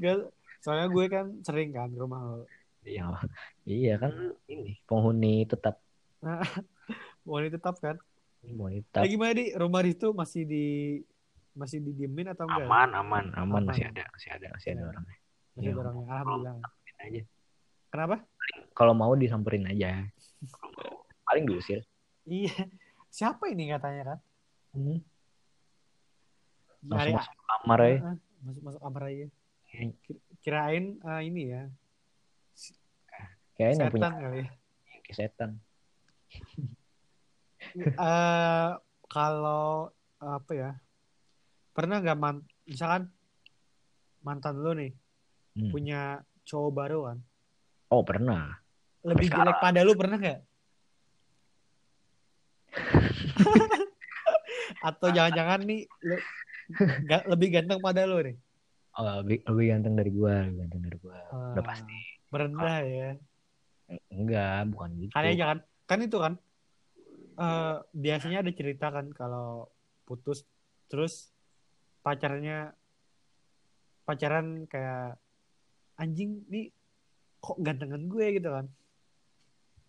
Nggak, soalnya gue kan sering kan ke rumah lu. iya. Iya kan? Ini. Penghuni tetap. Mau tetap kan? Penghuni Ya gimana di rumah itu masih di masih didiemin atau enggak? aman aman aman Aman. masih ada masih ada masih ada Ya. orangnya Masih Iya. ada orangnya. Alhamdulillah. Aja Kenapa? kalau mau disamperin aja paling diusir Iya. Siapa ini katanya kan? hmm. Langsung masuk kamar ya masuk masuk kamar aja. Iya. Kir- Kirain eh, ini ya. kayaknya yang punya Setan kali ya. kayak eh kalau apa ya pernah nggak man misalkan mantan lu nih Hmm. punya cowok baru kan? Oh pernah. Lebih sekarang. jelek pada lu pernah nggak? Atau jangan-jangan nih lu ga- lebih ganteng pada lu nih? Oh, lebih lebih ganteng dari gua lebih ganteng dari gua. Udah Ah, pasti. merendah ya. Enggak bukan gitu. Kan kan itu kan eh biasanya ada cerita kan kalau putus terus pacarnya pacaran kayak anjing nih kok gantengan gue gitu kan.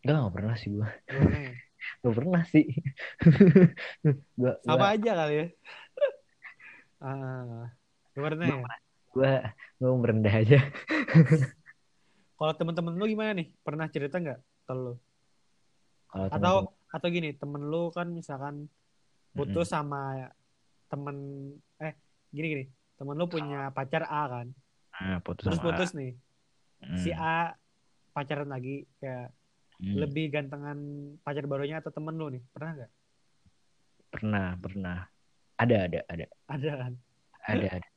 Enggak nggak pernah sih ya? nggak pernah sih. Gua sama gua, aja kali ya. Ah gimana ya? Gua gua merendah aja. Kalau temen-temen lu gimana nih? Pernah cerita nggak kalau atau atau gini temen lu kan misalkan putus sama temen eh gini gini. Temen lu punya pacar A kan? Nah, putus terus sama putus nih. Hmm, si A pacaran lagi kayak hmm. lebih gantengan pacar barunya atau temen lu nih. Pernah nggak? Pernah pernah. Ada ada ada. Ada kan? Ada ada.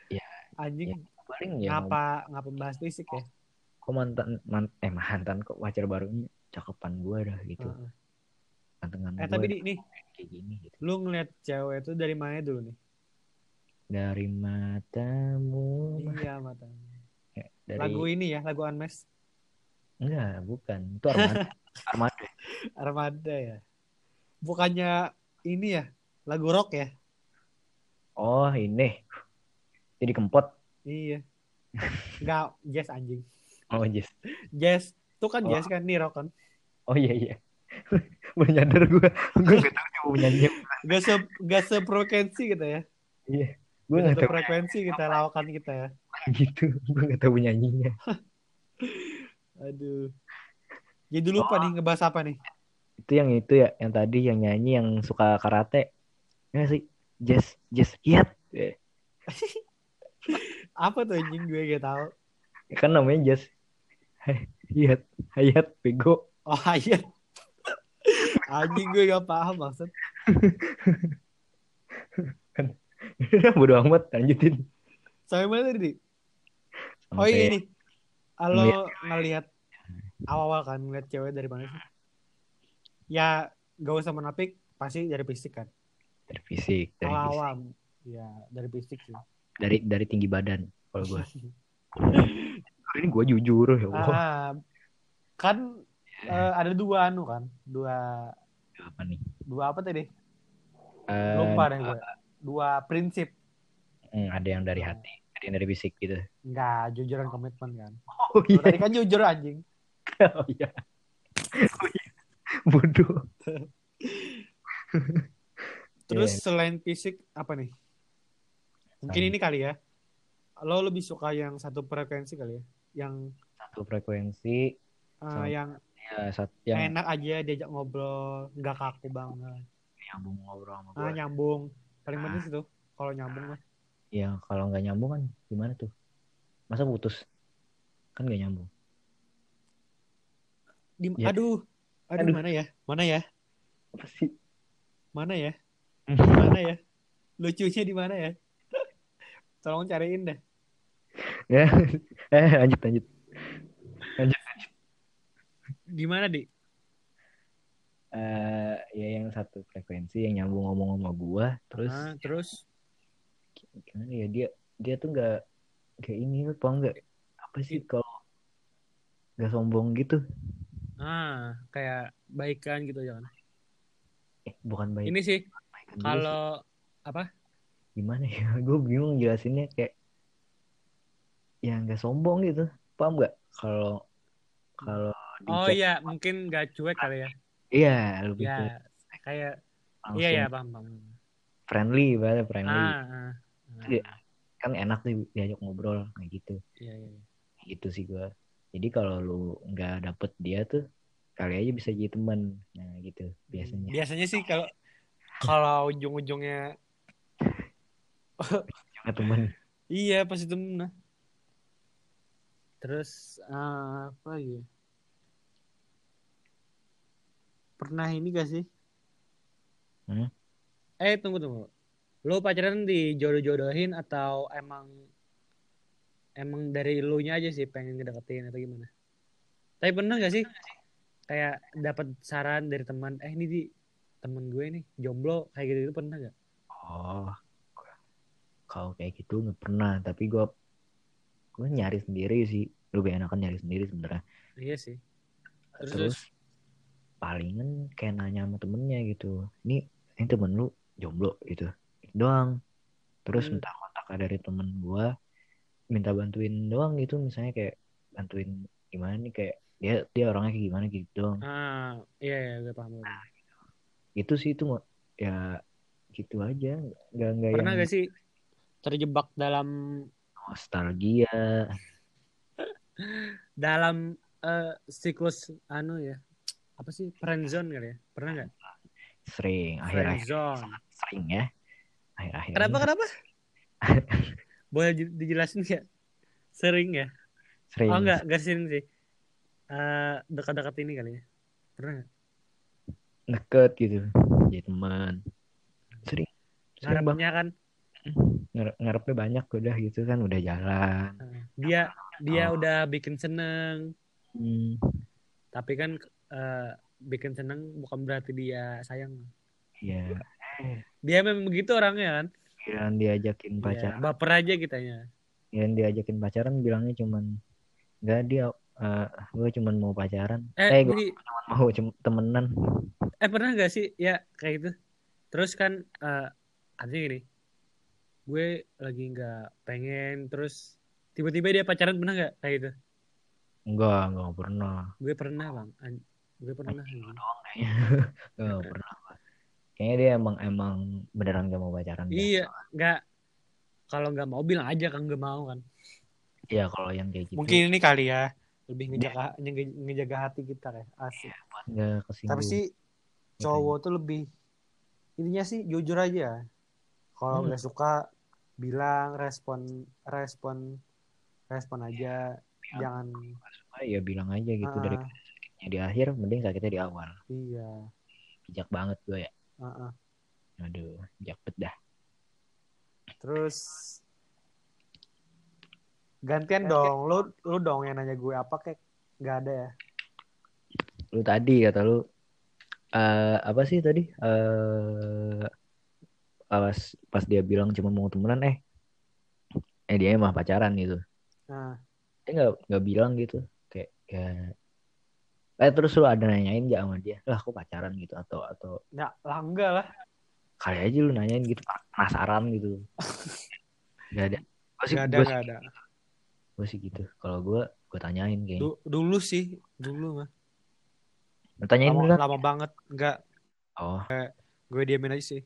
Anjing. Paling ya ngapa ngapa bahas fisik ya kok mantan man- eh mantan kok pacar barunya? Cakepan gua dah gitu. Heeh. Gantengan eh gua tapi di, nih kayak gini gitu. lu ngeliat cewek itu dari mana dulu nih? Dari matamu. Iya mata Ya, dari lagu ini ya lagu Unmesh enggak bukan. Itu armada. Armada. Armada ya. Bukannya ini ya lagu rock ya? Oh ini. Jadi kempot. Iya. Nggak jazz anjing. Oh yes jazz. Tuh kan Oh. jazz kan nih rock kan? Oh iya iya baru nyadar gua gua nggak tahu dia mau nyanyi gak se gak sefrekuensi kita ya iya gua gak nggak tahu sefrekuensi kita lawakan kita ya gitu gua nggak tahu nyanyinya aduh jadi lupa Oh. nih ngebahas apa nih itu yang itu ya yang tadi yang nyanyi yang suka karate ya sih Jess Jess Hiat Eh, apa tuh anjing gue gak tahu kan namanya Jess Hiat Hayat Bego oh iya anjing gue gak paham maksud. Bodo amat lanjutin. Sampai mana tadi? Oh iya nih lo Ngeliat ngelihat awal-awal kan ngeliat cewek dari mana sih? Ya gak usah menapik pasti dari fisik kan? Dari fisik dari fisik. awal-awal ya dari fisik sih. Dari dari tinggi badan kalau gue ini gue jujur ya Allah. Ah, kan eh, ada dua anu kan dua apa nih dua apa tadi Eh, lupa deh gue dua prinsip hmm, ada yang dari hati ada yang dari fisik gitu nggak jujur dan komitmen kan oh Lu tadi kan jujur anjing oh iya oh iya bodoh Terus Iya. selain fisik apa nih? Mungkin Selain- ini kali ya. Lo lebih suka yang satu frekuensi kali ya? Yang satu frekuensi eh, Sama. yang ya satu yang enak aja diajak ngobrol, nggak kaku banget. nyambung ngobrol sama Ah, gue nyambung. Paling Ah. penting situ. Kalau nyambung mah. ya kalau nggak nyambung kan gimana tuh masa putus kan nggak nyambung Di, Ya. Aduh. Aduh, Aduh. mana ya? Mana ya? apa sih Mana ya? Di mana ya? Lucunya di mana ya? Tolong cariin deh. ya eh lanjut lanjut Di mana, Di? eh ya yang satu frekuensi yang nyambung ngomong sama gua terus Ah, terus gimana ya dia dia tuh nggak kayak ini apa enggak apa sih kalau nggak sombong gitu ah kayak baikan gitu aja kan. eh bukan baik Ini sih kalau apa? gimana ya gue bingung jelasinnya kayak ya nggak sombong gitu paham nggak kalau kalau di Oh iya, mungkin gak cuek kali ya. iya lebih Ya, kayak langsung iya ya, paham, paham. friendly banget friendly Ah, ah, ah. Iya. kan enak nih diajak ngobrol kayak gitu Iya, iya. iya. gitu sih gue jadi kalau lu nggak dapet dia tuh kali aja bisa jadi teman nah gitu biasanya Biasanya sih kalau kalau ujung-ujungnya Jangan teman iya pasti temen nah. Terus ah, apa ya? Pernah ini gak sih? Hmm? Eh tunggu tunggu. Lo pacaran dijodoh-jodohin atau emang emang dari lu nya aja sih pengen ngedeketin atau gimana? Tapi pernah gak sih kayak dapat saran dari teman, eh ini di temen gue nih jomblo kayak gitu itu pernah gak? oh kalau kayak gitu nggak pernah tapi gue gue nyari sendiri sih lebih enakan nyari sendiri sebenarnya Iya sih. Terus, terus palingan kayak nanya sama temennya gitu ini ini temen lu jomblo gitu Gitu doang terus Hmm. minta kontak dari temen gua minta bantuin doang gitu misalnya kayak bantuin gimana nih kayak dia dia orangnya kayak gimana gitu doang ah iya iya gue paham. gue paham. itu sih itu ya gitu aja nggak nggak Pernah yang gak sih terjebak dalam nostalgia dalam eh, siklus anu ya apa sih? Friendzone kali ya? Pernah nggak? Sering. Akhir-akhir friendzone sering ya. Akhir-akhir kenapa ini. kenapa? Boleh di- dijelasin nggak? Sering ya? Sering. Oh enggak enggak sering sih. Eh, dekat-dekat ini kali ya? Pernah nggak? Deket gitu. Jadi teman. Sering. Ngarepnya kan? Ngare- ngarepnya banyak udah gitu kan. Udah jalan. Dia dia Oh. udah bikin seneng. Hmm, tapi kan eh, bikin seneng bukan berarti dia sayang. Ya dia memang begitu orangnya kan? Kirain diajakin Iya, pacaran. baper aja kitanya kirain diajakin pacaran bilangnya cuman enggak dia eh gue cuman mau pacaran. Eh, eh gue jadi cuman mau temenan. Eh pernah gak sih? Ya kayak gitu. Terus kan eh artinya gini. Gue lagi nggak pengen terus tiba-tiba dia pacaran pernah nggak? Kayak gitu. Enggak enggak pernah. Gue pernah bang. An- gue pernah anjing. kayaknya enggak pernah. Kayaknya dia emang emang beneran gak mau pacaran iya nggak kalau nggak mau bilang aja kan nggak mau kan. Iya kalau yang kayak gitu. Mungkin ini kali ya. Lebih ngejaga nge- ngejaga hati kita ya asik. Nggak kesinggung. Tapi sih cowok tuh lebih intinya sih jujur aja. Kalau Hmm. nggak suka bilang respon respon respon aja. Jangan Ah, ya bilang aja gitu Ah. dari sakitnya di akhir mending sakitnya di awal. Iya. Bijak banget gue ya. Ah. aduh bijak bet dah. Terus gantian dong. Lu lu dong yang nanya gue apa kayak nggak ada ya? Lu tadi kata lu eh apa sih tadi? Eh pas pas dia bilang cuma mau temenan eh. Eh dia emang pacaran gitu. Nah. Dia nggak nggak bilang gitu. Kayak ya eh terus lu ada nanyain gak sama dia? Lah aku pacaran gitu atau atau ya lah enggak lah. Kali aja lu nanyain gitu penasaran gitu. Gak ada. Gue sih nggak ada gue nggak ada. gue sih gitu. Kalau gue gue tanyain kayak Du- dulu sih dulu mah. Tanyain lama, dulu lama banget enggak Oh, gue diamin aja sih.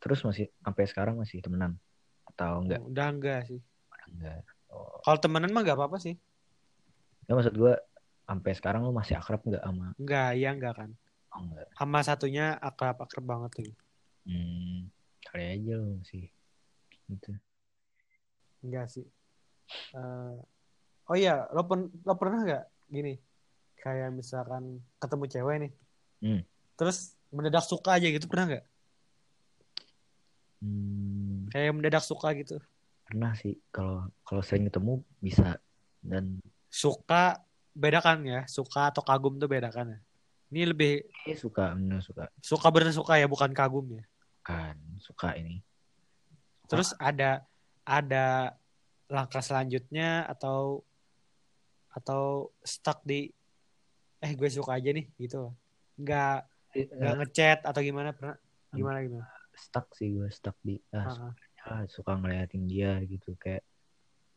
Terus masih sampai sekarang masih temenan? Atau enggak? udah enggak sih. Enggak. Oh, kalau temenan mah enggak apa-apa sih. Ya maksud gua sampai sekarang lu masih akrab enggak sama enggak iya enggak kan. Oh, enggak. sama satunya akrab akrab banget lagi Hmm, kali aja lu masih gitu. enggak sih. Eh, oh iya lo, pen- lo pernah nggak gini kayak misalkan ketemu cewek nih. Hmm. terus mendadak suka aja gitu pernah nggak? Hmm, kayak mendadak suka gitu. Pernah sih kalau kalau sering ketemu bisa dan suka beda kan ya suka atau kagum tuh beda kan ya. Ini lebih eh, suka bener suka. Suka bener suka ya bukan kagum ya. Kan suka ini. Terus ada ada langkah selanjutnya atau atau stuck di eh gue suka aja nih gitu nggak nggak ngechat atau gimana pernah? Gimana gimana? stuck sih gue stuck di ah, Ah, ah, suka ngeliatin dia gitu kayak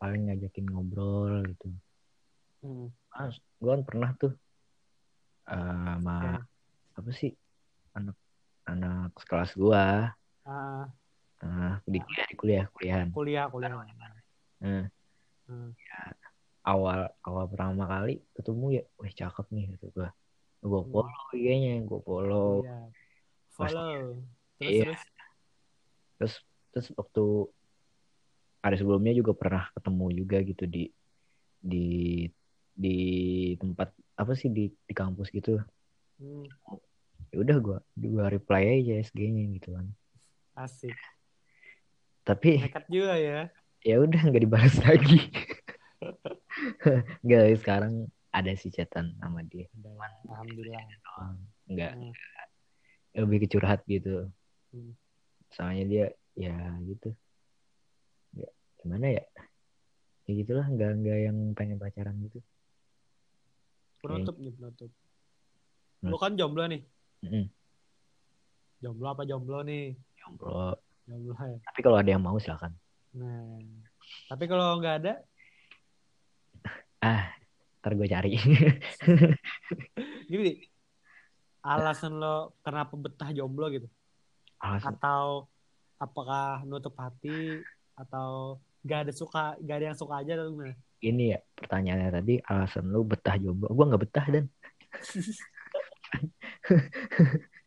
paling ngajakin ngobrol gitu hmm. ah, gue kan pernah tuh eh, sama Ya. apa sih anak anak kelas gua Ah, ah, di kuliah di kuliah kuliahan kuliah kuliah Nah, Hmm. awal awal pertama kali ketemu ya wah cakep nih gitu gua gua Hmm. follow IG-nya gua follow Iya. follow terus Iya. terus terus terus waktu ada sebelumnya juga pernah ketemu juga gitu di di di tempat apa sih di di kampus gitu. Hmm, ya udah gua gua reply aja SG-nya gitu kan. Asik. Tapi nekat juga ya. ya udah nggak dibalas lagi. Nggak sekarang ada si chatan sama dia. Udah, alhamdulillah. Nggak Hmm. lebih ke curhat gitu. Hmm. soalnya dia ya gitu. Ya, gimana ya? Ya gitulah nggak nggak yang pengen pacaran gitu penutup nih penutup. Hmm. lu kan jomblo nih. Mm-mm. jomblo apa jomblo nih? Jomblo. Jomblo ya. Tapi kalau ada yang mau silakan. Nah tapi kalau nggak ada? Ah ntar gue cari. Gini alasan lo kenapa betah jomblo gitu? Alasan? Atau apakah nutup hati? Atau gak ada suka gak ada yang suka aja atau gimana ini ya pertanyaannya tadi alasan lu betah jomblo. Gue nggak betah dan.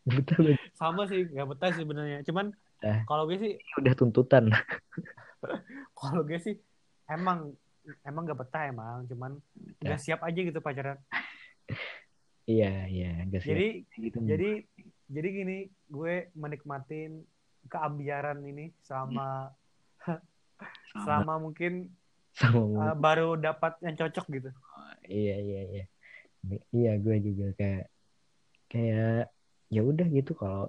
Nggak betah sama sih gak betah sih sebenarnya. Cuman Eh. kalau gue sih udah tuntutan. Kalau gue sih emang emang gak betah emang. Cuman gak siap aja gitu pacaran. Iya iya nggak siap. Jadi gitu. jadi jadi gini gue menikmatin keambiaran ini selama selama mungkin sama uh, baru dapat yang cocok gitu iya iya iya iya gue juga kayak kayak ya udah gitu kalau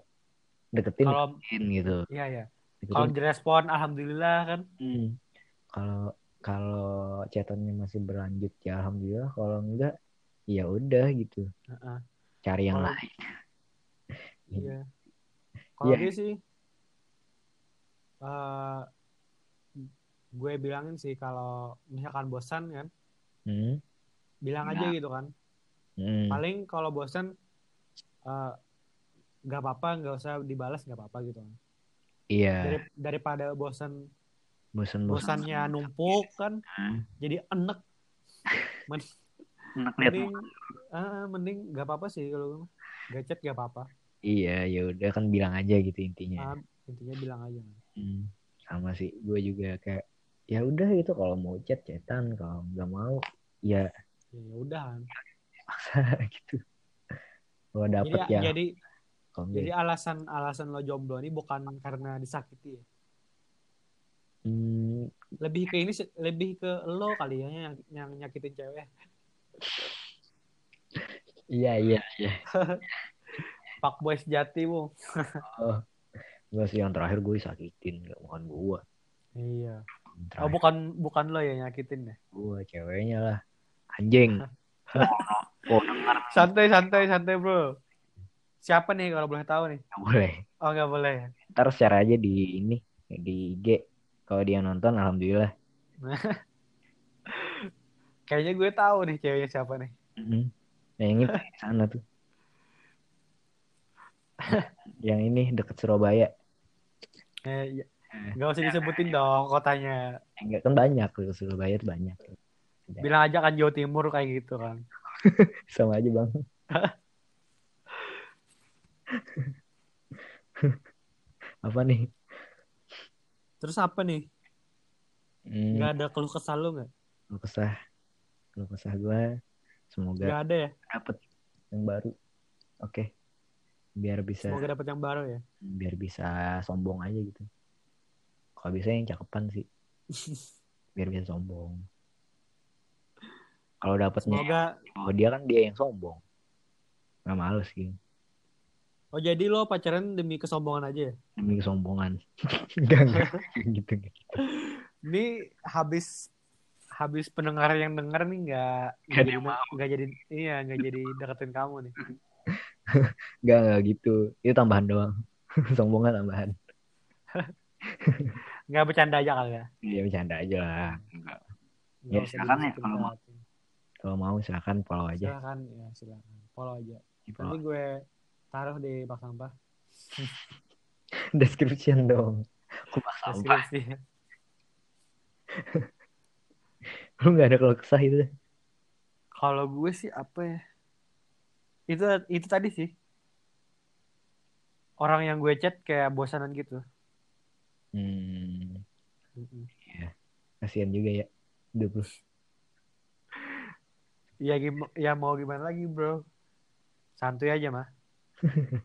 deketin kalau deketin gitu iya ya Deketin. kalau direspon alhamdulillah kan Hmm. kalau kalau chatannya masih berlanjut ya alhamdulillah kalau enggak ya udah gitu Heeh. cari yang Kalau- lain Iya. Kalau Iya. dia sih, eh gue bilangin sih kalau misalkan bosan kan, Hmm. bilang Ya. aja gitu kan. Hmm. Paling kalau bosan, eh nggak apa-apa, nggak usah dibalas, nggak apa-apa gitu kan. iya Dari- daripada bosan, bosan bosan bosannya numpuk kan, Hmm. jadi enek. Men- mending, ah, mending nggak apa-apa sih kalau gue mah. Nggak chat nggak apa-apa. iya ya udah kan bilang aja gitu intinya Ah, intinya bilang aja. Hmm. sama sih gue juga kayak ya udah gitu kalau mau chat chatan kalau nggak mau ya Ya ya udah paksa gitu Jadi, dapet ya jadi kalau Jadi nggak alasan alasan lo jomblo ini bukan karena disakiti ya. hmm, Lebih ke ini lebih ke lo kali ya yang, yang nyakitin cewek. iya iya iya Pak boy sejati bu. oh, sih yang terakhir gue sakitin nggak bukan gue Iya. Yang Oh terakhir bukan bukan lo ya nyakitin ya. gue ceweknya lah anjing oh Santai santai santai bro. Siapa nih kalau boleh tahu nih? nggak boleh Oh nggak boleh. ntar share aja di ini di IG kalau dia nonton alhamdulillah Kayaknya gue tahu nih ceweknya siapa nih. Mm-mm. nah yang di sana tuh yang ini deket Surabaya Eh, ya. Gak usah disebutin dong kotanya. enggak kan banyak tuh Surabaya banyak Bilang aja kan Jawa Timur kayak gitu kan. sama aja bang apa nih Terus apa nih? hmm, Gak ada keluh kesal lu gak? keluh kesah keluh kesah gue semoga Gak ada ya? dapet yang baru oke biar bisa Semoga dapet yang baru ya. biar bisa sombong aja gitu kalau bisa yang cakepan sih. Biar bisa sombong. Kalau dapetnya Semoga. oh dia kan dia yang sombong. Nggak males gitu Oh jadi lo pacaran demi kesombongan aja ya? demi kesombongan. Enggak enggak. Gitu gitu. Ini habis habis pendengar yang denger nih nggak Nggak nggak jadi nggak iya nggak jadi deketin kamu nih. enggak enggak gitu. Itu tambahan doang. Sombongan tambahan Nggak bercanda aja kali ya. dia bercanda aja lah Enggak. Nggak Ya, silakan ya, kalau mau. kalau mau silakan follow aja Silakan ya silakan. Follow aja. Di follow. Nanti gue taruh di bak sampah. description dong aku bak sampah Deskripsi. lu nggak ada kalau kesah itu Kalau gue sih apa ya? Itu itu tadi sih. Orang yang gue chat kayak bosanan gitu. Hmm Mm-mm. kasihan juga ya hidup lu Ya, gim- ya mau gimana lagi bro. Santuy aja mah.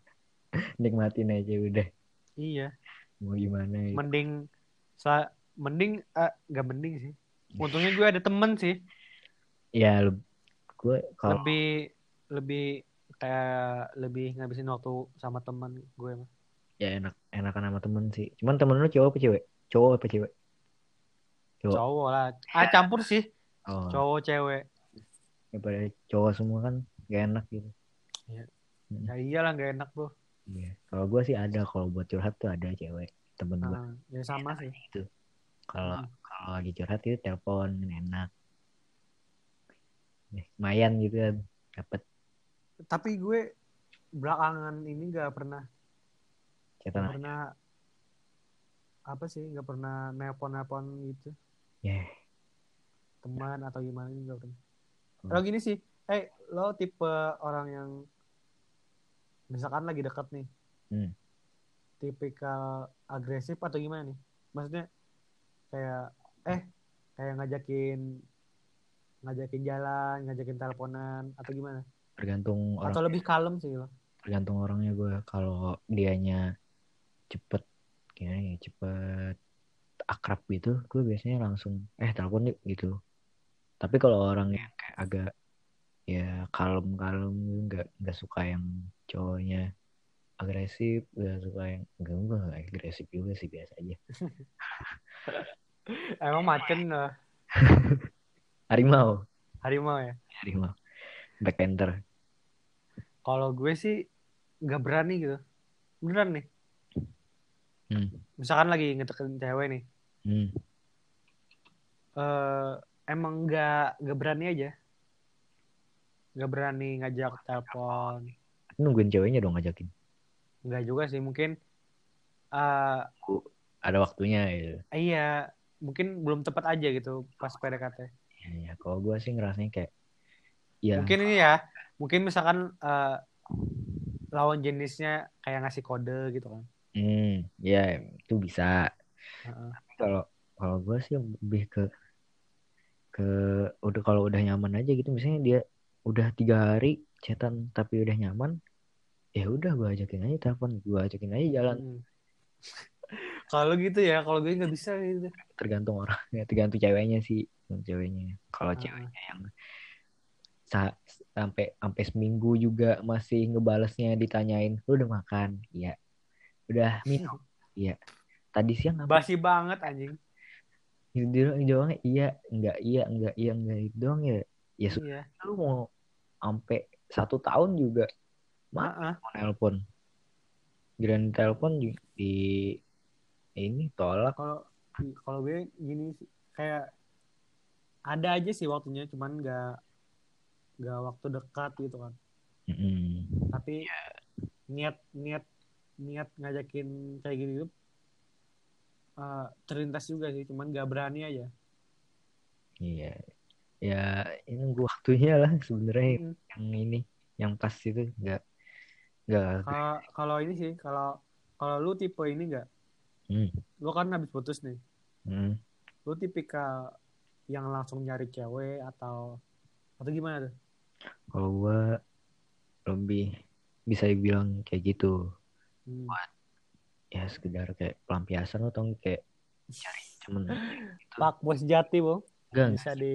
nikmatin aja udah Iya. mau gimana ya. Mending sa mending eh gak mending sih. Untungnya gue ada temen sih. ya gue kalau Lebih lebih kayak lebih ngabisin waktu sama teman gue mah. ya enak enakan sama temen sih. Cuman temen lu cowok apa cewek? Cowok apa cewek? Cowok. Cowok lah. Ah campur sih. oh. Cowok cewek. daripada cowok semua kan gak enak gitu. Ya iyalah gak enak bro. iya. Kalau gue sih ada. Kalau buat curhat tuh ada cewek temen gue Nah, ya sama sih. itu. Kalau Hmm. kalau lagi curhat itu telepon enak. Nih, lumayan gitu kan dapet. Tapi gue belakangan ini gak pernah catatan Gak pernah apa sih nggak pernah nelpon nelpon gitu. Ya. Teman atau gimana gitu pernah. Hmm. kalau gini sih eh lo tipe orang yang misalkan lagi dekat nih. Hmm. tipikal agresif atau gimana nih? Maksudnya kayak eh kayak ngajakin ngajakin jalan ngajakin teleponan atau gimana? Tergantung orang atau lebih kalem sih lo tergantung orangnya gue kalau dianya cepet ya cepet akrab gitu gue biasanya langsung eh telepon yuk gitu. Tapi kalau orang yang kayak agak ya kalem kalem nggak nggak suka yang cowoknya agresif nggak suka yang enggak gue agresif juga sih biasa aja. Emang macan lah. Harimau. Harimau ya? Harimau. Black panther kalau gue sih nggak berani gitu. Beneran nih hmm. misalkan lagi ngetekin cewek nih. Hmm. eh emang nggak nggak berani aja. Nggak berani ngajak telepon. Nungguin ceweknya dong ngajakin. Nggak juga sih mungkin eh ada waktunya gitu. iya mungkin belum tepat aja gitu pas PDKT ya, ya. kalau gue sih ngerasanya kayak ya. Mungkin ini ya mungkin misalkan eh, lawan jenisnya kayak ngasih kode gitu kan hmm, ya itu bisa. Heeh. kalau kalau gue sih lebih ke ke udah kalau udah nyaman aja gitu. Misalnya dia udah tiga hari chatan tapi udah nyaman ya udah gue ajakin aja telepon gue ajakin aja jalan. Hmm. kalau gitu ya kalau gue nggak bisa gitu. Tergantung orangnya tergantung ceweknya sih tergantung ceweknya. Kalau ceweknya yang sa- sampai sampai seminggu juga masih ngebalesnya ditanyain lu udah makan? Iya udah minum iya. Tadi siang apa? Basi banget anjing. Dia jawabnya iya. Enggak iya enggak iya enggak itu doang ya. Ya sudah iya. lu mau sampai satu tahun juga Heeh. mau nelpon giliran telepon di, di ini tolak. Kalau kalau gue gini sih kayak ada aja sih waktunya cuman nggak nggak waktu dekat gitu kan. Mm-mm. tapi niat niat niat ngajakin kayak gitu uh, terlintas juga sih cuman gak berani aja. Iya. Ya ini waktunya lah sebenarnya Mm. yang ini yang pas itu nggak nggak kalau kalau ini sih kalau kalau lu tipe ini gak hmm, lu kan habis putus nih. Hmm. lu tipikal yang langsung nyari cewek atau atau gimana tuh? Kalau gua lebih bisa dibilang kayak gitu Hmm. ya sekedar kayak pelampiasan atau kayak cari temen. Pak bos jati bang enggak bisa di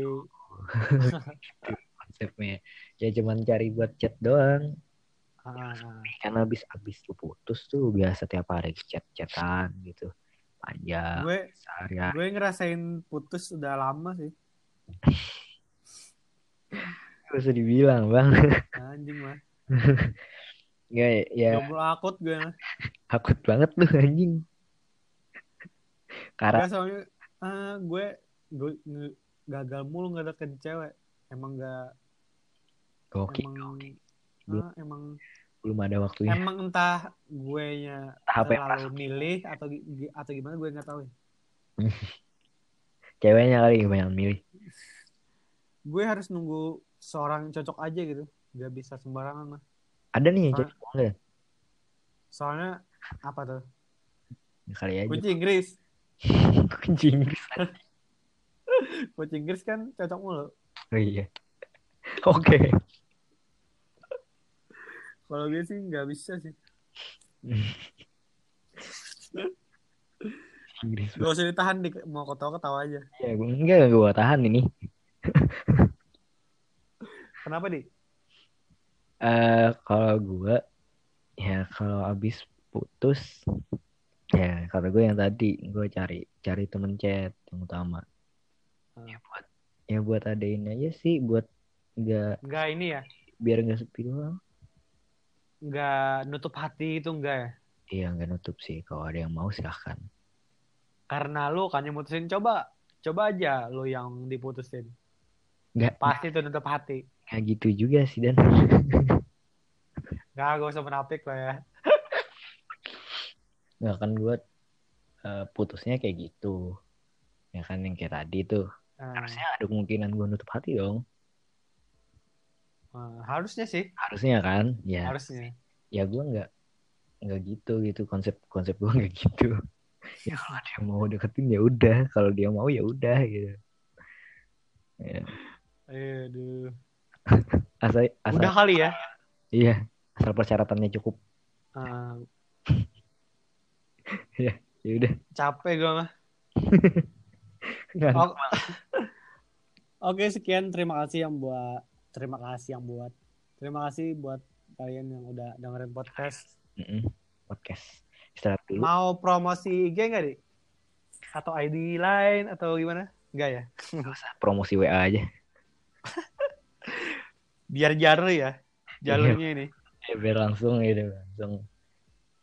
konsepnya ya cuman cari buat chat doang. Ah, kan habis habis lu putus tuh biasa tiap hari chat chatan gitu. Panjang gue sehari ya gue ngerasain putus udah lama sih. Gak usah dibilang bang. Anjing mah nggak ya. Jomblo akut gue mah. Takut banget lu anjing. Karena Gak soalnya ah, gue gue gagal mulu nggak deketin cewek. Emang nggak oke emang Belum. ah, emang belum ada waktunya. emang entah gue nya yang terlalu milih atau atau gimana gue nggak tahu ya. ceweknya kali yang banyak milih. Gue harus nunggu seorang yang cocok aja gitu. Nggak bisa sembarangan mah ada nih yang cocok enggak soalnya apa tuh? Kali aja. Kunci Inggris. Kunci Inggris. Kunci Inggris kan cocok mulu. Oh iya. Oke. Kalau gue sih nggak bisa sih. Inggris. Gak usah ditahan di mau ketawa ketawa aja. Ya gue enggak gue tahan ini. Kenapa di eh kalau gue ya kalau abis putus ya kalau gue yang tadi gue cari cari temen chat yang utama. Hmm. ya buat ya buat adain aja sih buat nggak nggak ini ya? biar nggak sepi doang. Nggak nutup hati itu enggak ya? Iya nggak nutup sih. Kalau ada yang mau silahkan. Karena lu kan yang mutusin coba coba aja lu yang diputusin. Nggak. Pasti tuh nutup hati nggak gitu juga sih dan. Nggak gak usah menapik lah ya. Nggak kan gue eh, putusnya kayak gitu. Ya kan yang kayak tadi tuh. Nah, harusnya ada kemungkinan gue nutup hati dong. Eh, harusnya sih. Harusnya kan? Ya. Harusnya. Ya gue nggak nggak gitu gitu konsep konsep gue nggak gitu. Ya kalau dia mau deketin ya udah. Kalau dia mau ya udah gitu. Ya. aduh asal asal udah kali ya iya asal persyaratannya cukup Eh, ya udah capek gue mah Oh. Oke, sekian terima kasih yang buat terima kasih yang buat terima kasih buat kalian yang udah dengerin podcast. Mm-mm. podcast istirahat dulu Mau promosi IG nggak, Di? Atau ID lain atau gimana? Enggak ya? Nggak usah promosi WA aja Biar jalur ya. Jalurnya ini. ya biar langsung gitu langsung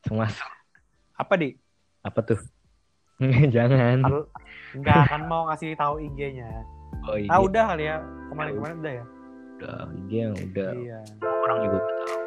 langsung masuk Apa, Di? apa tuh jangan Nggak akan mau ngasih tahu IG-nya. oh iya Ah, udah kali ya. Kemarin-kemarin udah ya? udah IG yang udah Iya. orang juga tahu